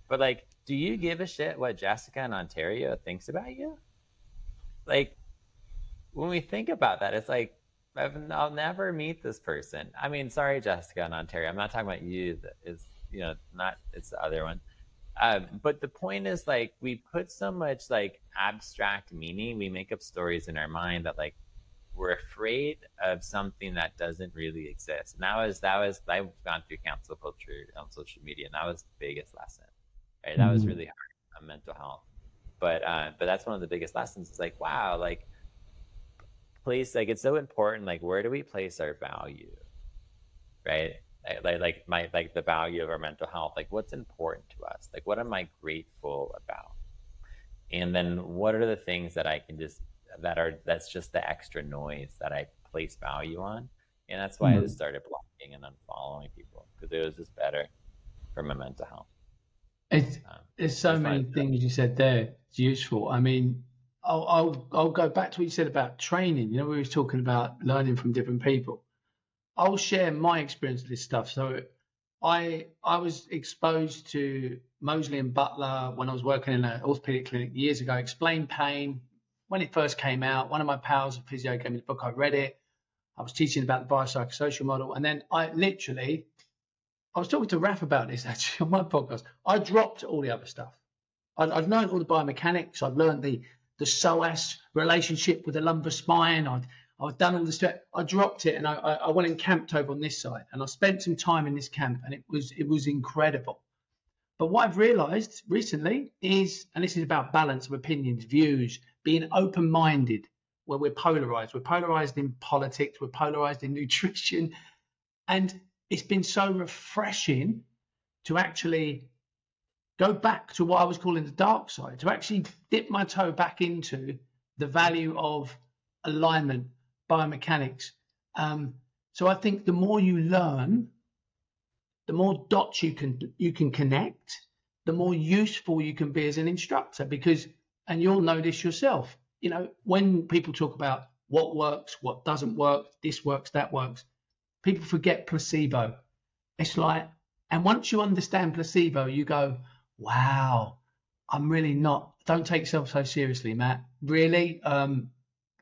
But like, do you give a shit what Jessica in Ontario thinks about you? Like, when we think about that, it's like, i will never meet this person. I mean, sorry, Jessica in Ontario. I'm not talking about you. That is you know, not it's the other one. Um, but the point is like we put so much like abstract meaning, we make up stories in our mind that like we're afraid of something that doesn't really exist. And that was that was I've gone through cancel culture on social media, and that was the biggest lesson. Right, that mm-hmm. was really hard on mental health. But uh, but that's one of the biggest lessons. It's like wow, like place like it's so important. Like where do we place our value, right? Like like my like the value of our mental health. Like what's important to us? Like what am I grateful about? And then what are the things that I can just that are that's just the extra noise that I place value on, and that's why mm-hmm. I just started blocking and unfollowing people because it was just better for my mental health. It's um, there's so many things you said there. It's useful. I mean, I'll, I'll I'll go back to what you said about training. You know, we were talking about learning from different people. I'll share my experience with this stuff. So I I was exposed to Moseley and Butler when I was working in an orthopedic clinic years ago. Explain pain, when it first came out, one of my pals at physio gave me the book. I read it. I was teaching about the biopsychosocial model, and then I literally, I was talking to Raf about this actually on my podcast. I dropped all the other stuff. I'd, I'd learned all the biomechanics. I'd learned the the psoas relationship with the lumbar spine. I'd I'd done all the stuff. I dropped it and I, I went and camped over on this side, and I spent some time in this camp, and it was it was incredible. But what I've realised recently is, and this is about balance of opinions, views, being open minded where we're polarized. We're polarized in politics, we're polarized in nutrition. And it's been so refreshing to actually go back to what I was calling the dark side, to actually dip my toe back into the value of alignment, biomechanics. Um, so I think the more you learn, the more dots you can you can connect, the more useful you can be as an instructor because and you'll know this yourself. You know, when people talk about what works, what doesn't work, this works, that works, people forget placebo. It's like, and once you understand placebo, you go, wow, I'm really not. Don't take yourself so seriously, Matt. Really? Um,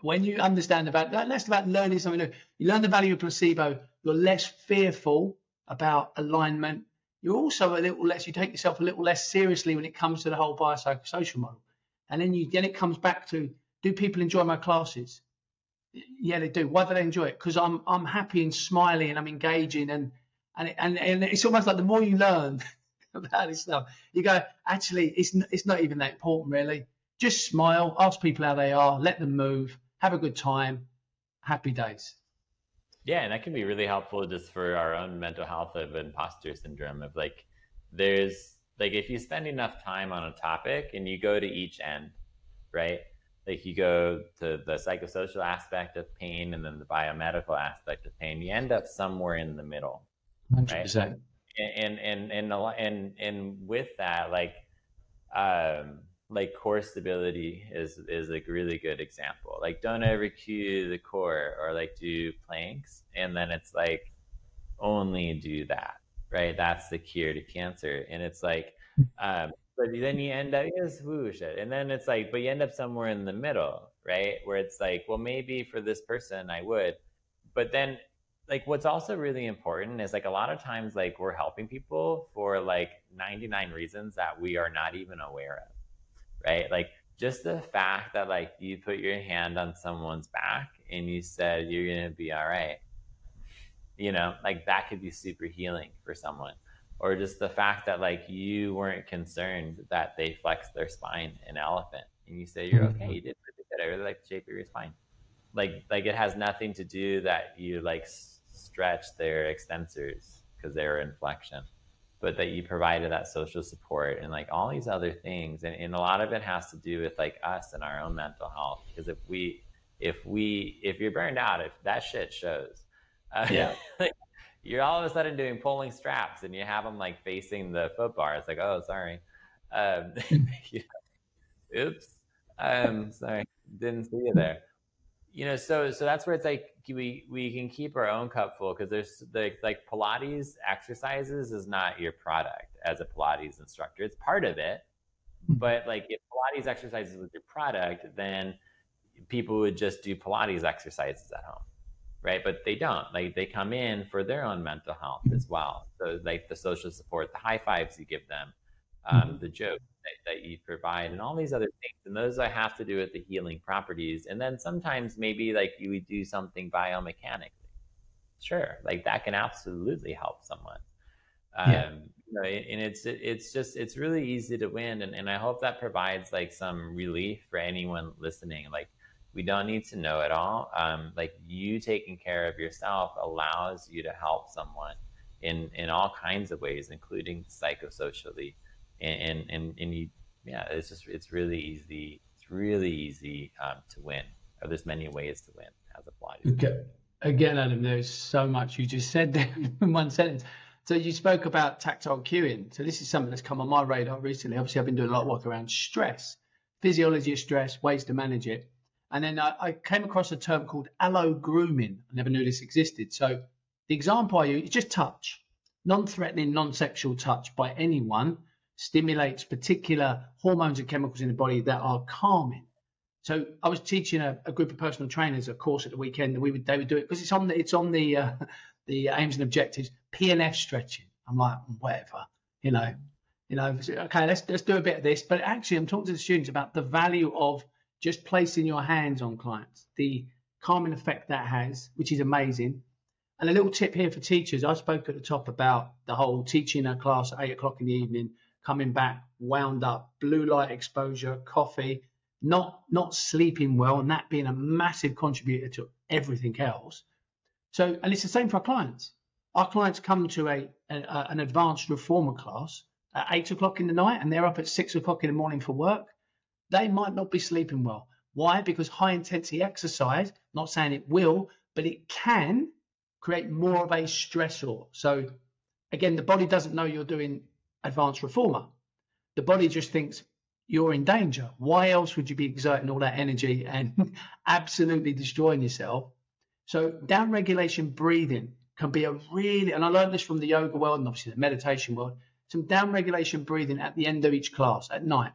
when you understand about that, that's about learning something new. You learn the value of placebo, you're less fearful about alignment. You're also a little less, you take yourself a little less seriously when it comes to the whole biopsychosocial model. And then you then it comes back to do people enjoy my classes? Yeah, they do. Why do they enjoy it? Because I'm I'm happy and smiling and I'm engaging and and and, and it's almost like the more you learn about this stuff, you go actually it's it's not even that important really. Just smile, ask people how they are, let them move, have a good time, happy days. Yeah, and that can be really helpful just for our own mental health of imposter syndrome of like there's like if you spend enough time on a topic and you go to each end, right? Like you go to the psychosocial aspect of pain and then the biomedical aspect of pain, you end up somewhere in the middle, 100%. right? And and and and and with that, like, um, like core stability is is a really good example. Like, don't ever cue the core or like do planks, and then it's like only do that right? That's the cure to cancer. And it's like, um, but then you end up, yes, whoosh, and then it's like, but you end up somewhere in the middle, right? Where it's like, well, maybe for this person I would, but then like what's also really important is like a lot of times like we're helping people for like 99 reasons that we are not even aware of right? Like just the fact that like you put your hand on someone's back and you said you're gonna be all right you know like that could be super healing for someone. Or just the fact that like you weren't concerned that they flexed their spine an elephant and you say you're okay mm-hmm. you did pretty good i really like the shape of your spine. Like like it has nothing to do that you like stretch their extensors because they're in flexion but that you provided that social support and like all these other things and, and a lot of it has to do with like us and our own mental health because if we if we if you're burned out if that shit shows uh, yeah. you're all of a sudden doing pulling straps and you have them like facing the foot bar. It's like, oh, sorry. Um, oops. Um, sorry, didn't see you there. You know, so so that's where it's like we we can keep our own cup full because there's the like Pilates exercises is not your product as a Pilates instructor. It's part of it, hmm. but like if Pilates exercises was your product, then people would just do Pilates exercises at home right? But they don't. Like they come in for their own mental health as well. So like the social support, the high fives you give them, um, mm-hmm. the joke, that, that you provide and all these other things. And those I have to do with the healing properties. And then sometimes maybe like you would do something biomechanically. Sure, like that can absolutely help someone. Um, yeah. You know, and it's it's just it's really easy to win, and, and I hope that provides like some relief for anyone listening. Like we don't need to know it all. Um, like you taking care of yourself allows you to help someone in in all kinds of ways, including psychosocially and and and you, yeah, it's just it's really easy. It's really easy um, to win. Or there's many ways to win as a. Okay. Again, Adam, there's so much you just said there in one sentence. So you spoke about tactile cueing. So this is something that's come on my radar recently. Obviously, I've been doing a lot of work around stress, physiology of stress, ways to manage it. And then I, I came across a term called allogrooming. I never knew this existed. So the example I use is just touch, non-threatening, non-sexual touch by anyone stimulates particular hormones and chemicals in the body that are calming. So I was teaching a, a group of personal trainers a course at the weekend, and we would they would do it because it's on the it's on the uh, the aims and objectives PNF stretching. I'm like whatever, you know, you know. Okay, let's let's do a bit of this. But actually, I'm talking to the students about the value of just placing your hands on clients, the calming effect that has, which is amazing. And a little tip here for teachers: I spoke at the top about the whole teaching a class at eight o'clock in the evening coming back wound up, blue light exposure, coffee, not not sleeping well, and that being a massive contributor to everything else. So, and it's the same for our clients. Our clients come to a, a an advanced reformer class at eight o'clock in the night, and they're up at six o'clock in the morning for work. They might not be sleeping well. Why? Because high intensity exercise, not saying it will, but it can create more of a stressor. So again, the body doesn't know you're doing advanced reformer. The body just thinks you're in danger. Why else would you be exerting all that energy and absolutely destroying yourself? So down regulation breathing can be a really, and I learned this from the yoga world and obviously the meditation world, some down regulation breathing at the end of each class at night.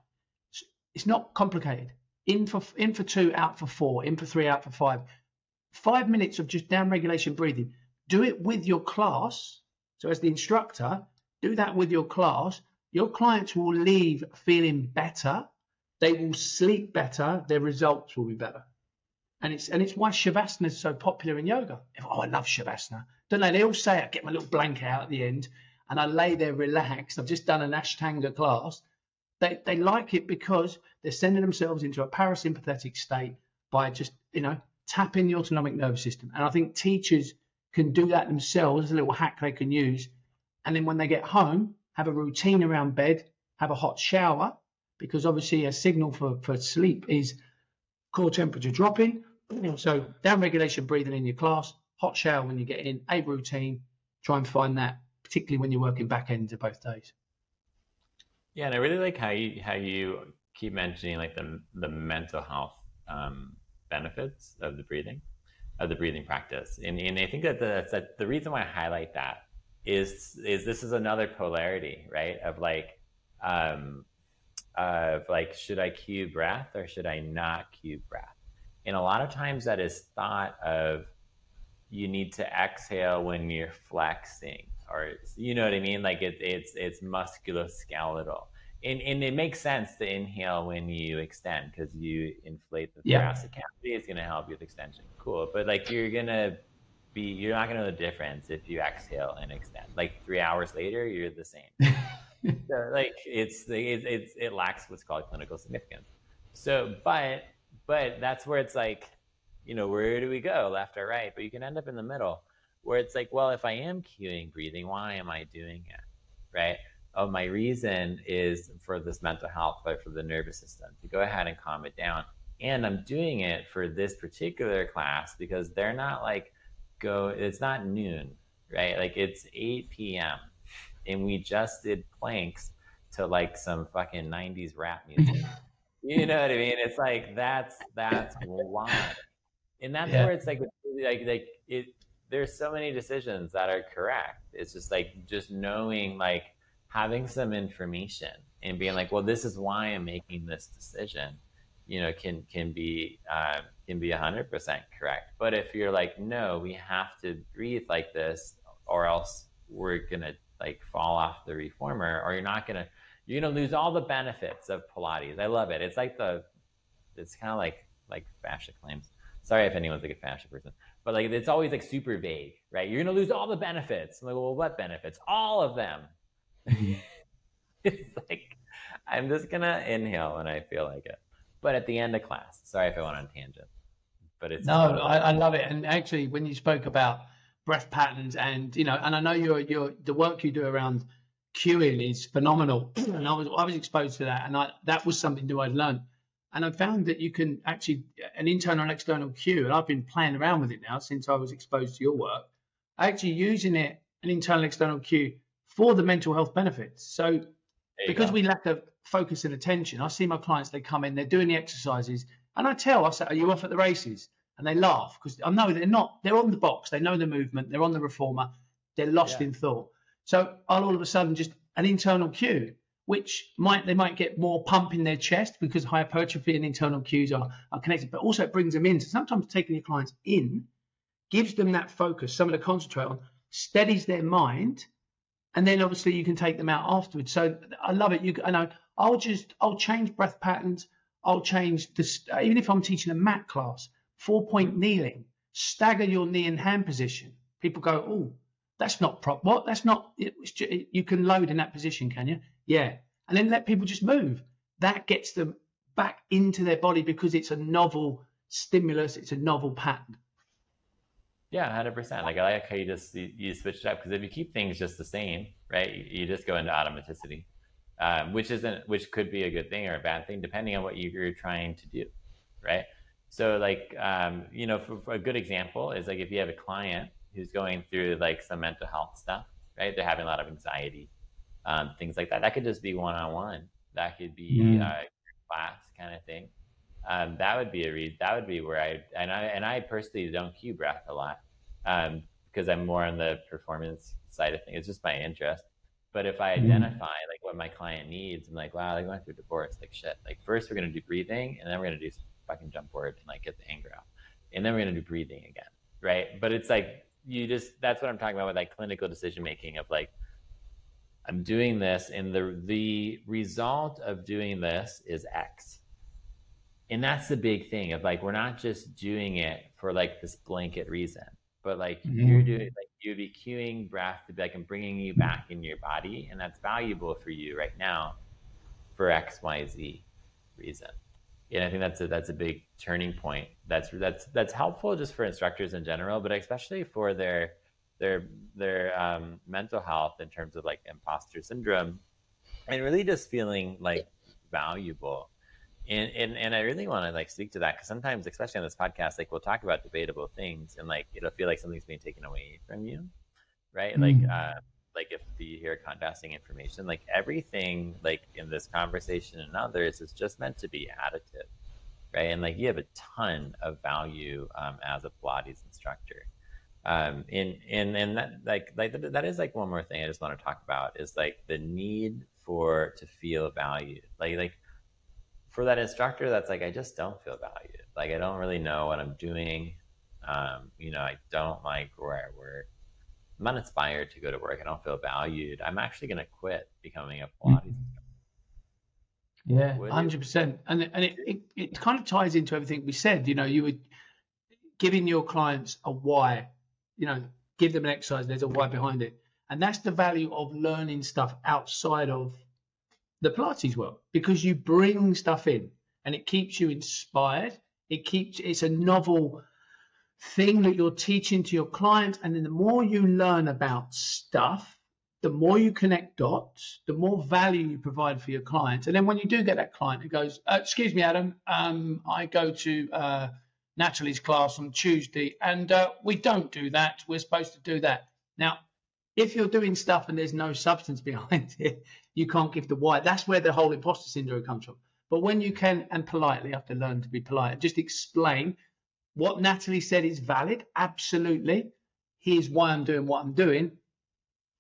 It's not complicated. In for in for two, out for four, in for three, out for five. Five minutes of just down regulation breathing. Do it with your class. So as the instructor, do that with your class, your clients will leave feeling better. They will sleep better. Their results will be better. And it's and it's why shavasana is so popular in yoga. Oh, I love shavasana. Don't they? They all say I get my little blanket out at the end and I lay there relaxed. I've just done an Ashtanga class. They they like it because they're sending themselves into a parasympathetic state by just you know tapping the autonomic nervous system. And I think teachers can do that themselves. There's a little hack they can use and then when they get home, have a routine around bed, have a hot shower, because obviously a signal for, for sleep is core temperature dropping. So down regulation breathing in your class, hot shower when you get in, a routine. Try and find that, particularly when you're working back ends of both days. Yeah, and I really like how you how you keep mentioning like the the mental health um, benefits of the breathing, of the breathing practice, and and I think that the that the reason why I highlight that is is this is another polarity, right? Of like, um, of like, should I cue breath or should I not cue breath? And a lot of times that is thought of you need to exhale when you're flexing, or you know what I mean? Like it, it's it's musculoskeletal. And, and it makes sense to inhale when you extend because you inflate the thoracic yeah. cavity. It's going to help with extension. Cool. But like you're going to be you're not gonna know the difference if you exhale and extend. Like three hours later, you're the same. so like it's it, it's it lacks what's called clinical significance. So, but but that's where it's like, you know, where do we go, left or right? But you can end up in the middle, where it's like, well, if I am cueing breathing, why am I doing it, right? Oh, my reason is for this mental health, but for the nervous system to go ahead and calm it down. And I'm doing it for this particular class because they're not like go, it's not noon, right? Like it's 8 p.m. and we just did planks to like some fucking 90s rap music. you know what I mean? It's like that's that's why. And that's yeah. where it's like like like it there's so many decisions that are correct. It's just like just knowing like having some information and being like, well, this is why I'm making this decision you know can can be uh, can be 100% correct but if you're like no we have to breathe like this or else we're gonna like fall off the reformer or you're not gonna you're gonna lose all the benefits of Pilates. I love it. It's like the, it's kind of like like fascia claims. Sorry if anyone's like a fascia person, but like it's always like super vague, right? You're gonna lose all the benefits. I'm like, well, what benefits? All of them. It's like I'm just gonna inhale when I feel like it. But at the end of class, sorry if I went on tangent, but it's no, I, I love it. And actually, when you spoke about breath patterns, and you know, and I know your your the work you do around cueing is phenomenal, and I was I was exposed to that, and I that was something new I'd learned. And I found that you can actually an internal and external cue, and I've been playing around with it now since I was exposed to your work. Actually, using it an internal external cue for the mental health benefits. So because go. we lack of focus and attention, I see my clients, they come in, they're doing the exercises, and I tell, I say, Are you off at the races? And they laugh because I know they're not, they're on the box, they know the movement, they're on the reformer, they're lost yeah. in thought. So I'll all of a sudden just an internal cue, which might they might get more pump in their chest because hypertrophy and internal cues are, are connected, but also it brings them in. So sometimes taking your clients in gives them that focus, something to concentrate on, steadies their mind, and then obviously you can take them out afterwards. So I love it. You, I know I'll just I'll change breath patterns. I'll change this even if I'm teaching a mat class, four point kneeling, stagger your knee and hand position. People go, oh, that's not prop. What? That's not. You can load in that position, can you? Yeah, and then let people just move. That gets them back into their body because it's a novel stimulus. It's a novel pattern. Yeah, hundred percent. Like I like how you just you, you switch it up because if you keep things just the same, right, you just go into automaticity, um, which isn't which could be a good thing or a bad thing depending on what you're trying to do, right? So like um, you know, for, for a good example is like if you have a client who's going through like some mental health stuff, right? They're having a lot of anxiety, um, things like that. That could just be one on one. That could be mm. uh, class kind of thing um, that would be a read. That would be where I and I and I personally don't cue breath a lot um, because I'm more on the performance side of things. It's just my interest. But if I mm-hmm. identify like what my client needs, I'm like, wow, they're going through divorce. Like shit. Like first we're gonna do breathing, and then we're gonna do fucking jump board and like get the anger out, and then we're gonna do breathing again, right? But it's like you just that's what I'm talking about with like clinical decision making of like I'm doing this, and the the result of doing this is X and that's the big thing of like we're not just doing it for like this blanket reason but like mm-hmm. you're doing like you'd be cueing breath to be like and bringing you back in your body and that's valuable for you right now for xyz reason. And i think that's a that's a big turning point. That's that's that's helpful just for instructors in general but especially for their their their um, mental health in terms of like imposter syndrome and really just feeling like valuable and and, and I really want to like speak to that because sometimes, especially on this podcast, like we'll talk about debatable things, and like it'll feel like something's being taken away from you, right? Mm. Like uh, like if you hear contrasting information, like everything like in this conversation and others is just meant to be additive, right? And like you have a ton of value um, as a Pilates instructor. Um, and and and that like like that is like one more thing I just want to talk about is like the need for to feel valued, like like for that instructor that's like i just don't feel valued. Like i don't really know what i'm doing. Um, you know i don't like where i work. I'm not inspired to go to work. I don't feel valued. I'm actually going to quit becoming a pilates instructor. Yeah 100% and, and it, it, it kind of ties into everything we said. You know you were giving your clients a why you know give them an exercise there's a why behind it. And that's the value of learning stuff outside of the Pilates world because you bring stuff in and it keeps you inspired. It keeps it's a novel thing that you're teaching to your clients, and then the more you learn about stuff, the more you connect dots, the more value you provide for your clients. And then when you do get that client who goes, uh, "Excuse me, Adam, um, I go to uh, Natalie's class on Tuesday, and uh, we don't do that. We're supposed to do that." Now, if you're doing stuff and there's no substance behind it, you can't give the why. That's where the whole imposter syndrome comes from. But when you can, and politely, I have to learn to be polite, just explain what Natalie said is valid. Absolutely. Here's why I'm doing what I'm doing.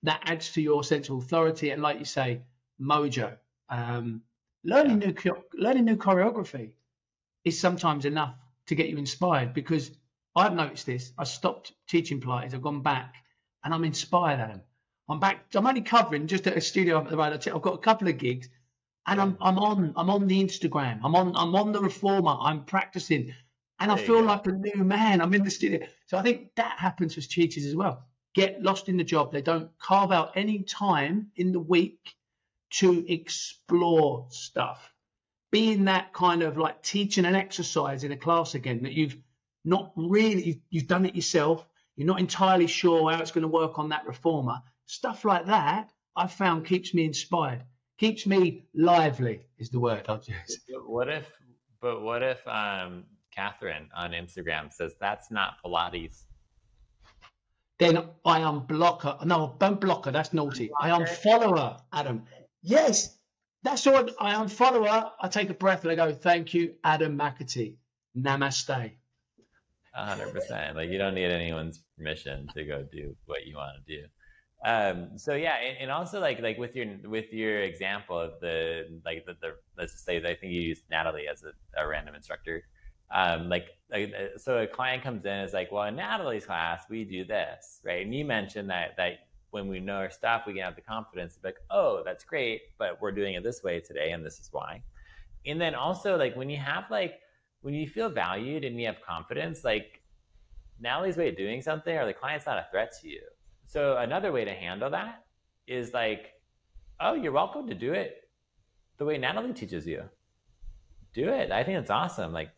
That adds to your sense of authority. And like you say, mojo. Um, learning yeah. new learning new choreography is sometimes enough to get you inspired because I've noticed this. I stopped teaching Pilates. I've gone back and I'm inspired, Adam. I'm back. I'm only covering just at a studio at the moment. I've got a couple of gigs, and I'm I'm on I'm on the Instagram. I'm on I'm on the reformer. I'm practicing, and there I feel like a new man. I'm in the studio. So I think that happens with cheaters as well. Get lost in the job. They don't carve out any time in the week to explore stuff. Being that kind of like teaching an exercise in a class again that you've not really you've done it yourself. You're not entirely sure how it's going to work on that reformer. Stuff like that, I've found keeps me inspired keeps me lively is the word I'll use. What if, but what if um, Catherine on Instagram says that's not Pilates? Then I unblock her. No, don't block her. That's naughty. I unfollow her, Adam. Yes, that's all. I unfollow her. I take a breath and I go, "Thank you, Adam McAtee. Namaste." hundred percent. Like you don't need anyone's permission to go do what you want to do. Um, so yeah, and, and, also like like with your with your example of the like the, the let's just say I think you used Natalie as a, a random instructor. Um, like, like so a client comes in is like, well, in Natalie's class we do this, right? And you mentioned that that when we know our stuff, we can have the confidence to be like, oh, that's great, but we're doing it this way today, and this is why. And then also like when you have like when you feel valued and you have confidence, like Natalie's way of doing something or the client's not a threat to you so another way to handle that is like, oh, you're welcome to do it the way Natalie teaches you. Do it. I think it's awesome. Like,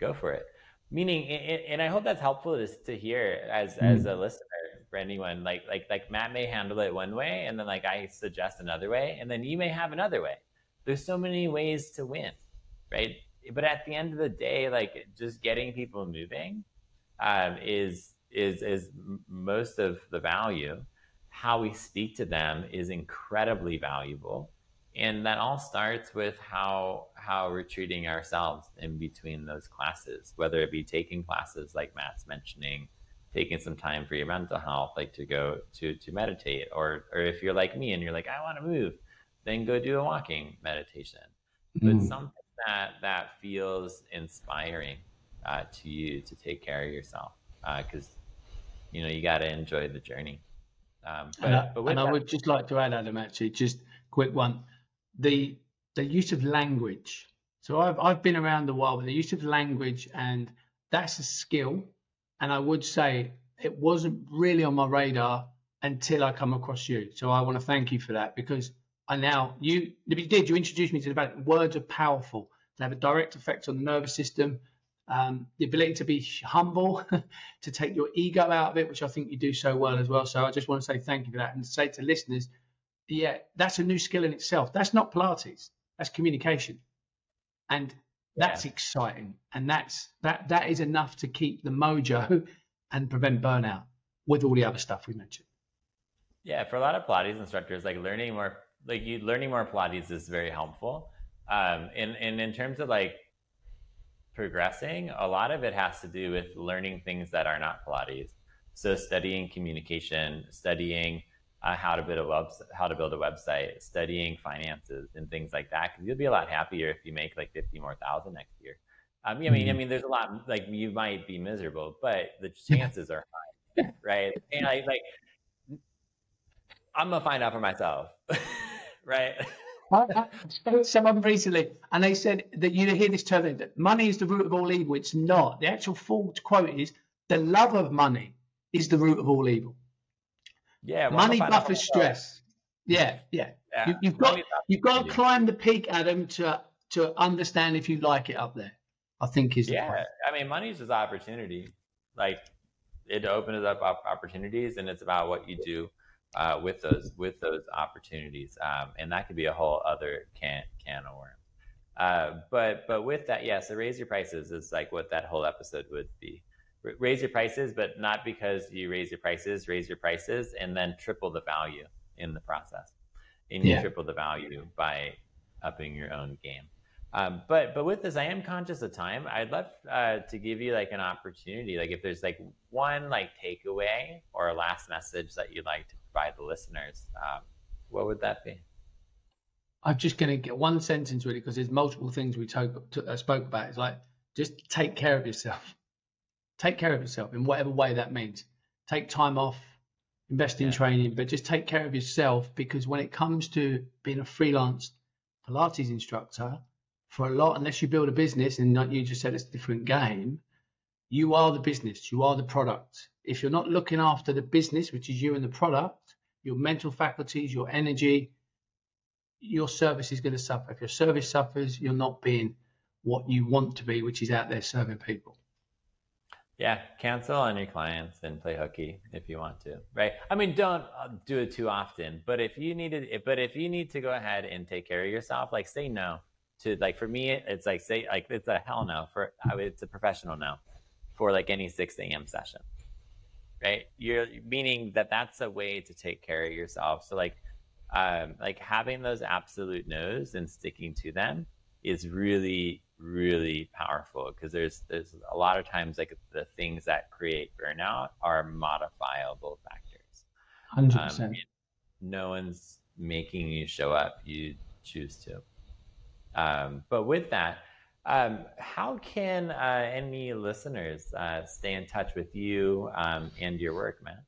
go for it. Meaning, and I hope that's helpful to, to hear as mm-hmm. as a listener for anyone. Like like like Matt may handle it one way, and then like I suggest another way, and then you may have another way. There's so many ways to win, right? But at the end of the day, like just getting people moving um, is is is most of the value. How we speak to them is incredibly valuable, and that all starts with how how we're treating ourselves in between those classes, whether it be taking classes like Matt's mentioning, taking some time for your mental health, like to go to to meditate, or or if you're like me and you're like I want to move, then go do a walking meditation. Mm. But something that that feels inspiring uh, to you to take care of yourself because uh, you know you got to enjoy the journey. Um, but, and, I, but and I would just like to add, Adam, actually, just quick one, the the use of language. So I've I've been around a while, but the use of language and that's a skill. And I would say it wasn't really on my radar until I come across you. So I want to thank you for that because I now you you did you introduced me to the fact words are powerful. They have a direct effect on the nervous system um, the ability to be humble, to take your ego out of it, which I think you do so well as well. So I just want to say thank you for that and say to listeners, yeah, that's a new skill in itself. That's not Pilates, that's communication. And that's yeah. exciting. And that's that that is enough to keep the mojo and prevent burnout with all the other stuff we mentioned. Yeah, for a lot of Pilates instructors, like learning more like you learning more Pilates is very helpful. Um, and, and in terms of like progressing, a lot of it has to do with learning things that are not Pilates. So studying communication, studying uh, how to build a web, how to build a website, studying finances and things like that. Because you'll be a lot happier if you make like fifty more thousand next year. Um, I mean, mm-hmm. I mean, there's a lot like you might be miserable, but the chances are high, right? And I like, I'm gonna find out for myself, right? I, spoke to someone recently, and they said that you hear this term that money is the root of all evil. It's not. The actual full quote is the love of money is the root of all evil. Yeah, well, money buffers stress. Yeah, yeah. yeah. You, have got you've got to climb the peak, Adam, to to understand if you like it up there. I think is yeah. I mean, money is just opportunity. Like it opens up opportunities, and it's about what you do uh, with those with those opportunities, um, and that could be a whole other can can of worms. Uh, but but with that, yeah. So raise your prices is like what that whole episode would be. R- raise your prices, but not because you raise your prices. Raise your prices and then triple the value in the process, and you yeah. triple the value by upping your own game. Um, but but with this, I am conscious of time. I'd love uh, to give you like an opportunity, like if there's like one like takeaway or a last message that you'd like to provide the listeners, um, what would that be? I'm just going to get one sentence really because there's multiple things we talk, uh, spoke about. It's like just take care of yourself. Take care of yourself in whatever way that means. Take time off, invest in yeah. training, but just take care of yourself because when it comes to being a freelance Pilates instructor, for a lot, unless you build a business and like you just said it's a different game, you are the business, you are the product. If you're not looking after the business, which is you and the product, your mental faculties, your energy, your service is going to suffer. If your service suffers, you're not being what you want to be, which is out there serving people. Yeah, cancel on your clients and play hooky if you want to, right? I mean, don't uh, do it too often, but if you need but if you need to go ahead and take care of yourself, like say no to like for me, it's like say like it's a hell no for it's a professional no for like any 6 a.m. session, right? You're meaning that that's a way to take care of yourself. So like, um, like having those absolute no's and sticking to them is really really powerful because there's there's a lot of times like the things that create burnout are modifiable factors. Hundred um, percent. No one's making you show up; you choose to. Um, but with that, um, how can uh, any listeners uh, stay in touch with you um, and your work, man?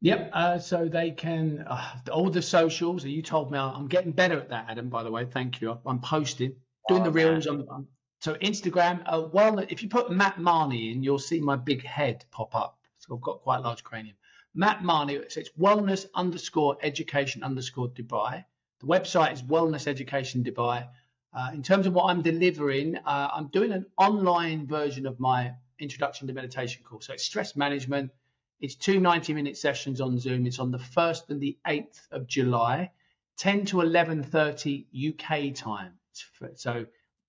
Yep. Uh, so they can uh, all the socials. You told me I'm getting better at that, Adam. By the way, thank you. I'm posting, doing oh, the reels. I'm, I'm, so Instagram. Uh, well, if you put Matt Marney in, you'll see my big head pop up. So I've got quite a large cranium. Matt Marney. So it's wellness underscore education underscore Dubai. The website is wellness education Dubai. Uh, in terms of what I'm delivering, uh, I'm doing an online version of my introduction to meditation course. So it's stress management. It's two 90 minute sessions on Zoom. It's on the 1st and the 8th of July, 10 to 11.30 UK time. So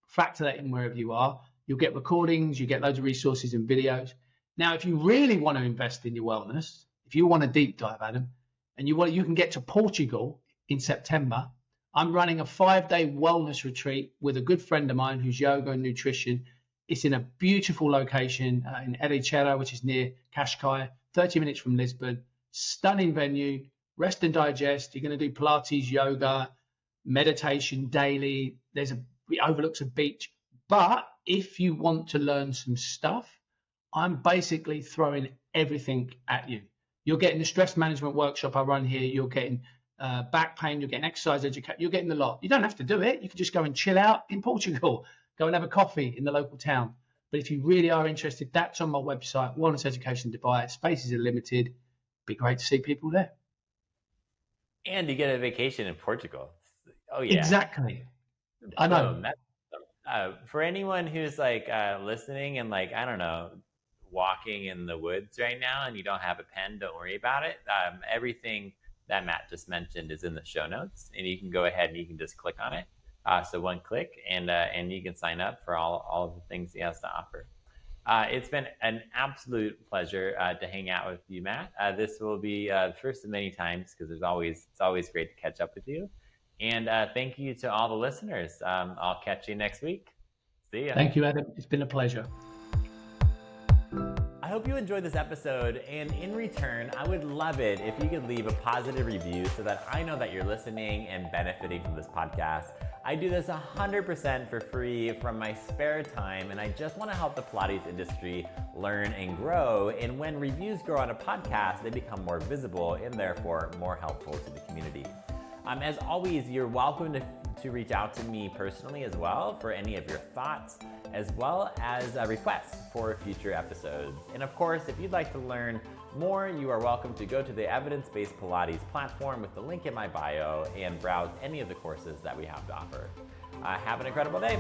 factor that in wherever you are. You'll get recordings, you get loads of resources and videos. Now, if you really want to invest in your wellness, if you want a deep dive, Adam, and you want, you can get to Portugal in September I'm running a five day wellness retreat with a good friend of mine who's yoga and nutrition. It's in a beautiful location uh, in Ericeira, which is near Cascais, 30 minutes from Lisbon. Stunning venue, rest and digest. You're going to do Pilates, yoga, meditation daily. There's a it overlooks a beach. But if you want to learn some stuff, I'm basically throwing everything at you. You're getting the stress management workshop I run here. You're getting uh, back pain, you're getting exercise education, you're getting the lot. You don't have to do it. You can just go and chill out in Portugal, go and have a coffee in the local town. But if you really are interested, that's on my website, Wellness Education Dubai. Spaces are limited. Be great to see people there. And you get a vacation in Portugal. Oh yeah, exactly. I know. uh, for anyone who's like uh, listening and like I don't know, walking in the woods right now, and you don't have a pen, don't worry about it. Um, everything that Matt just mentioned is in the show notes, and you can go ahead and you can just click on it. Uh, so one click, and uh, and you can sign up for all all of the things he has to offer. Uh, it's been an absolute pleasure uh, to hang out with you, Matt. Uh, this will be uh, the first of many times because there's always it's always great to catch up with you. And thank you to all the listeners. Um, I'll catch you next week. See ya. Thank you, Adam. It's been a pleasure. I hope you enjoyed this episode, and in return, I would love it if you could leave a positive review so that I know that you're listening and benefiting from this podcast. I do this 100% for free from my spare time, and I just want to help the Pilates industry learn and grow. And when reviews grow on a podcast, they become more visible and therefore more helpful to the community. Um, as always, you're welcome to, to reach out to me personally as well for any of your thoughts, as well as uh, requests for future episodes. And of course, if you'd like to learn more, you are welcome to go to the Evidence Based Pilates platform with the link in my bio and browse any of the courses that we have to offer. Uh, have an incredible day.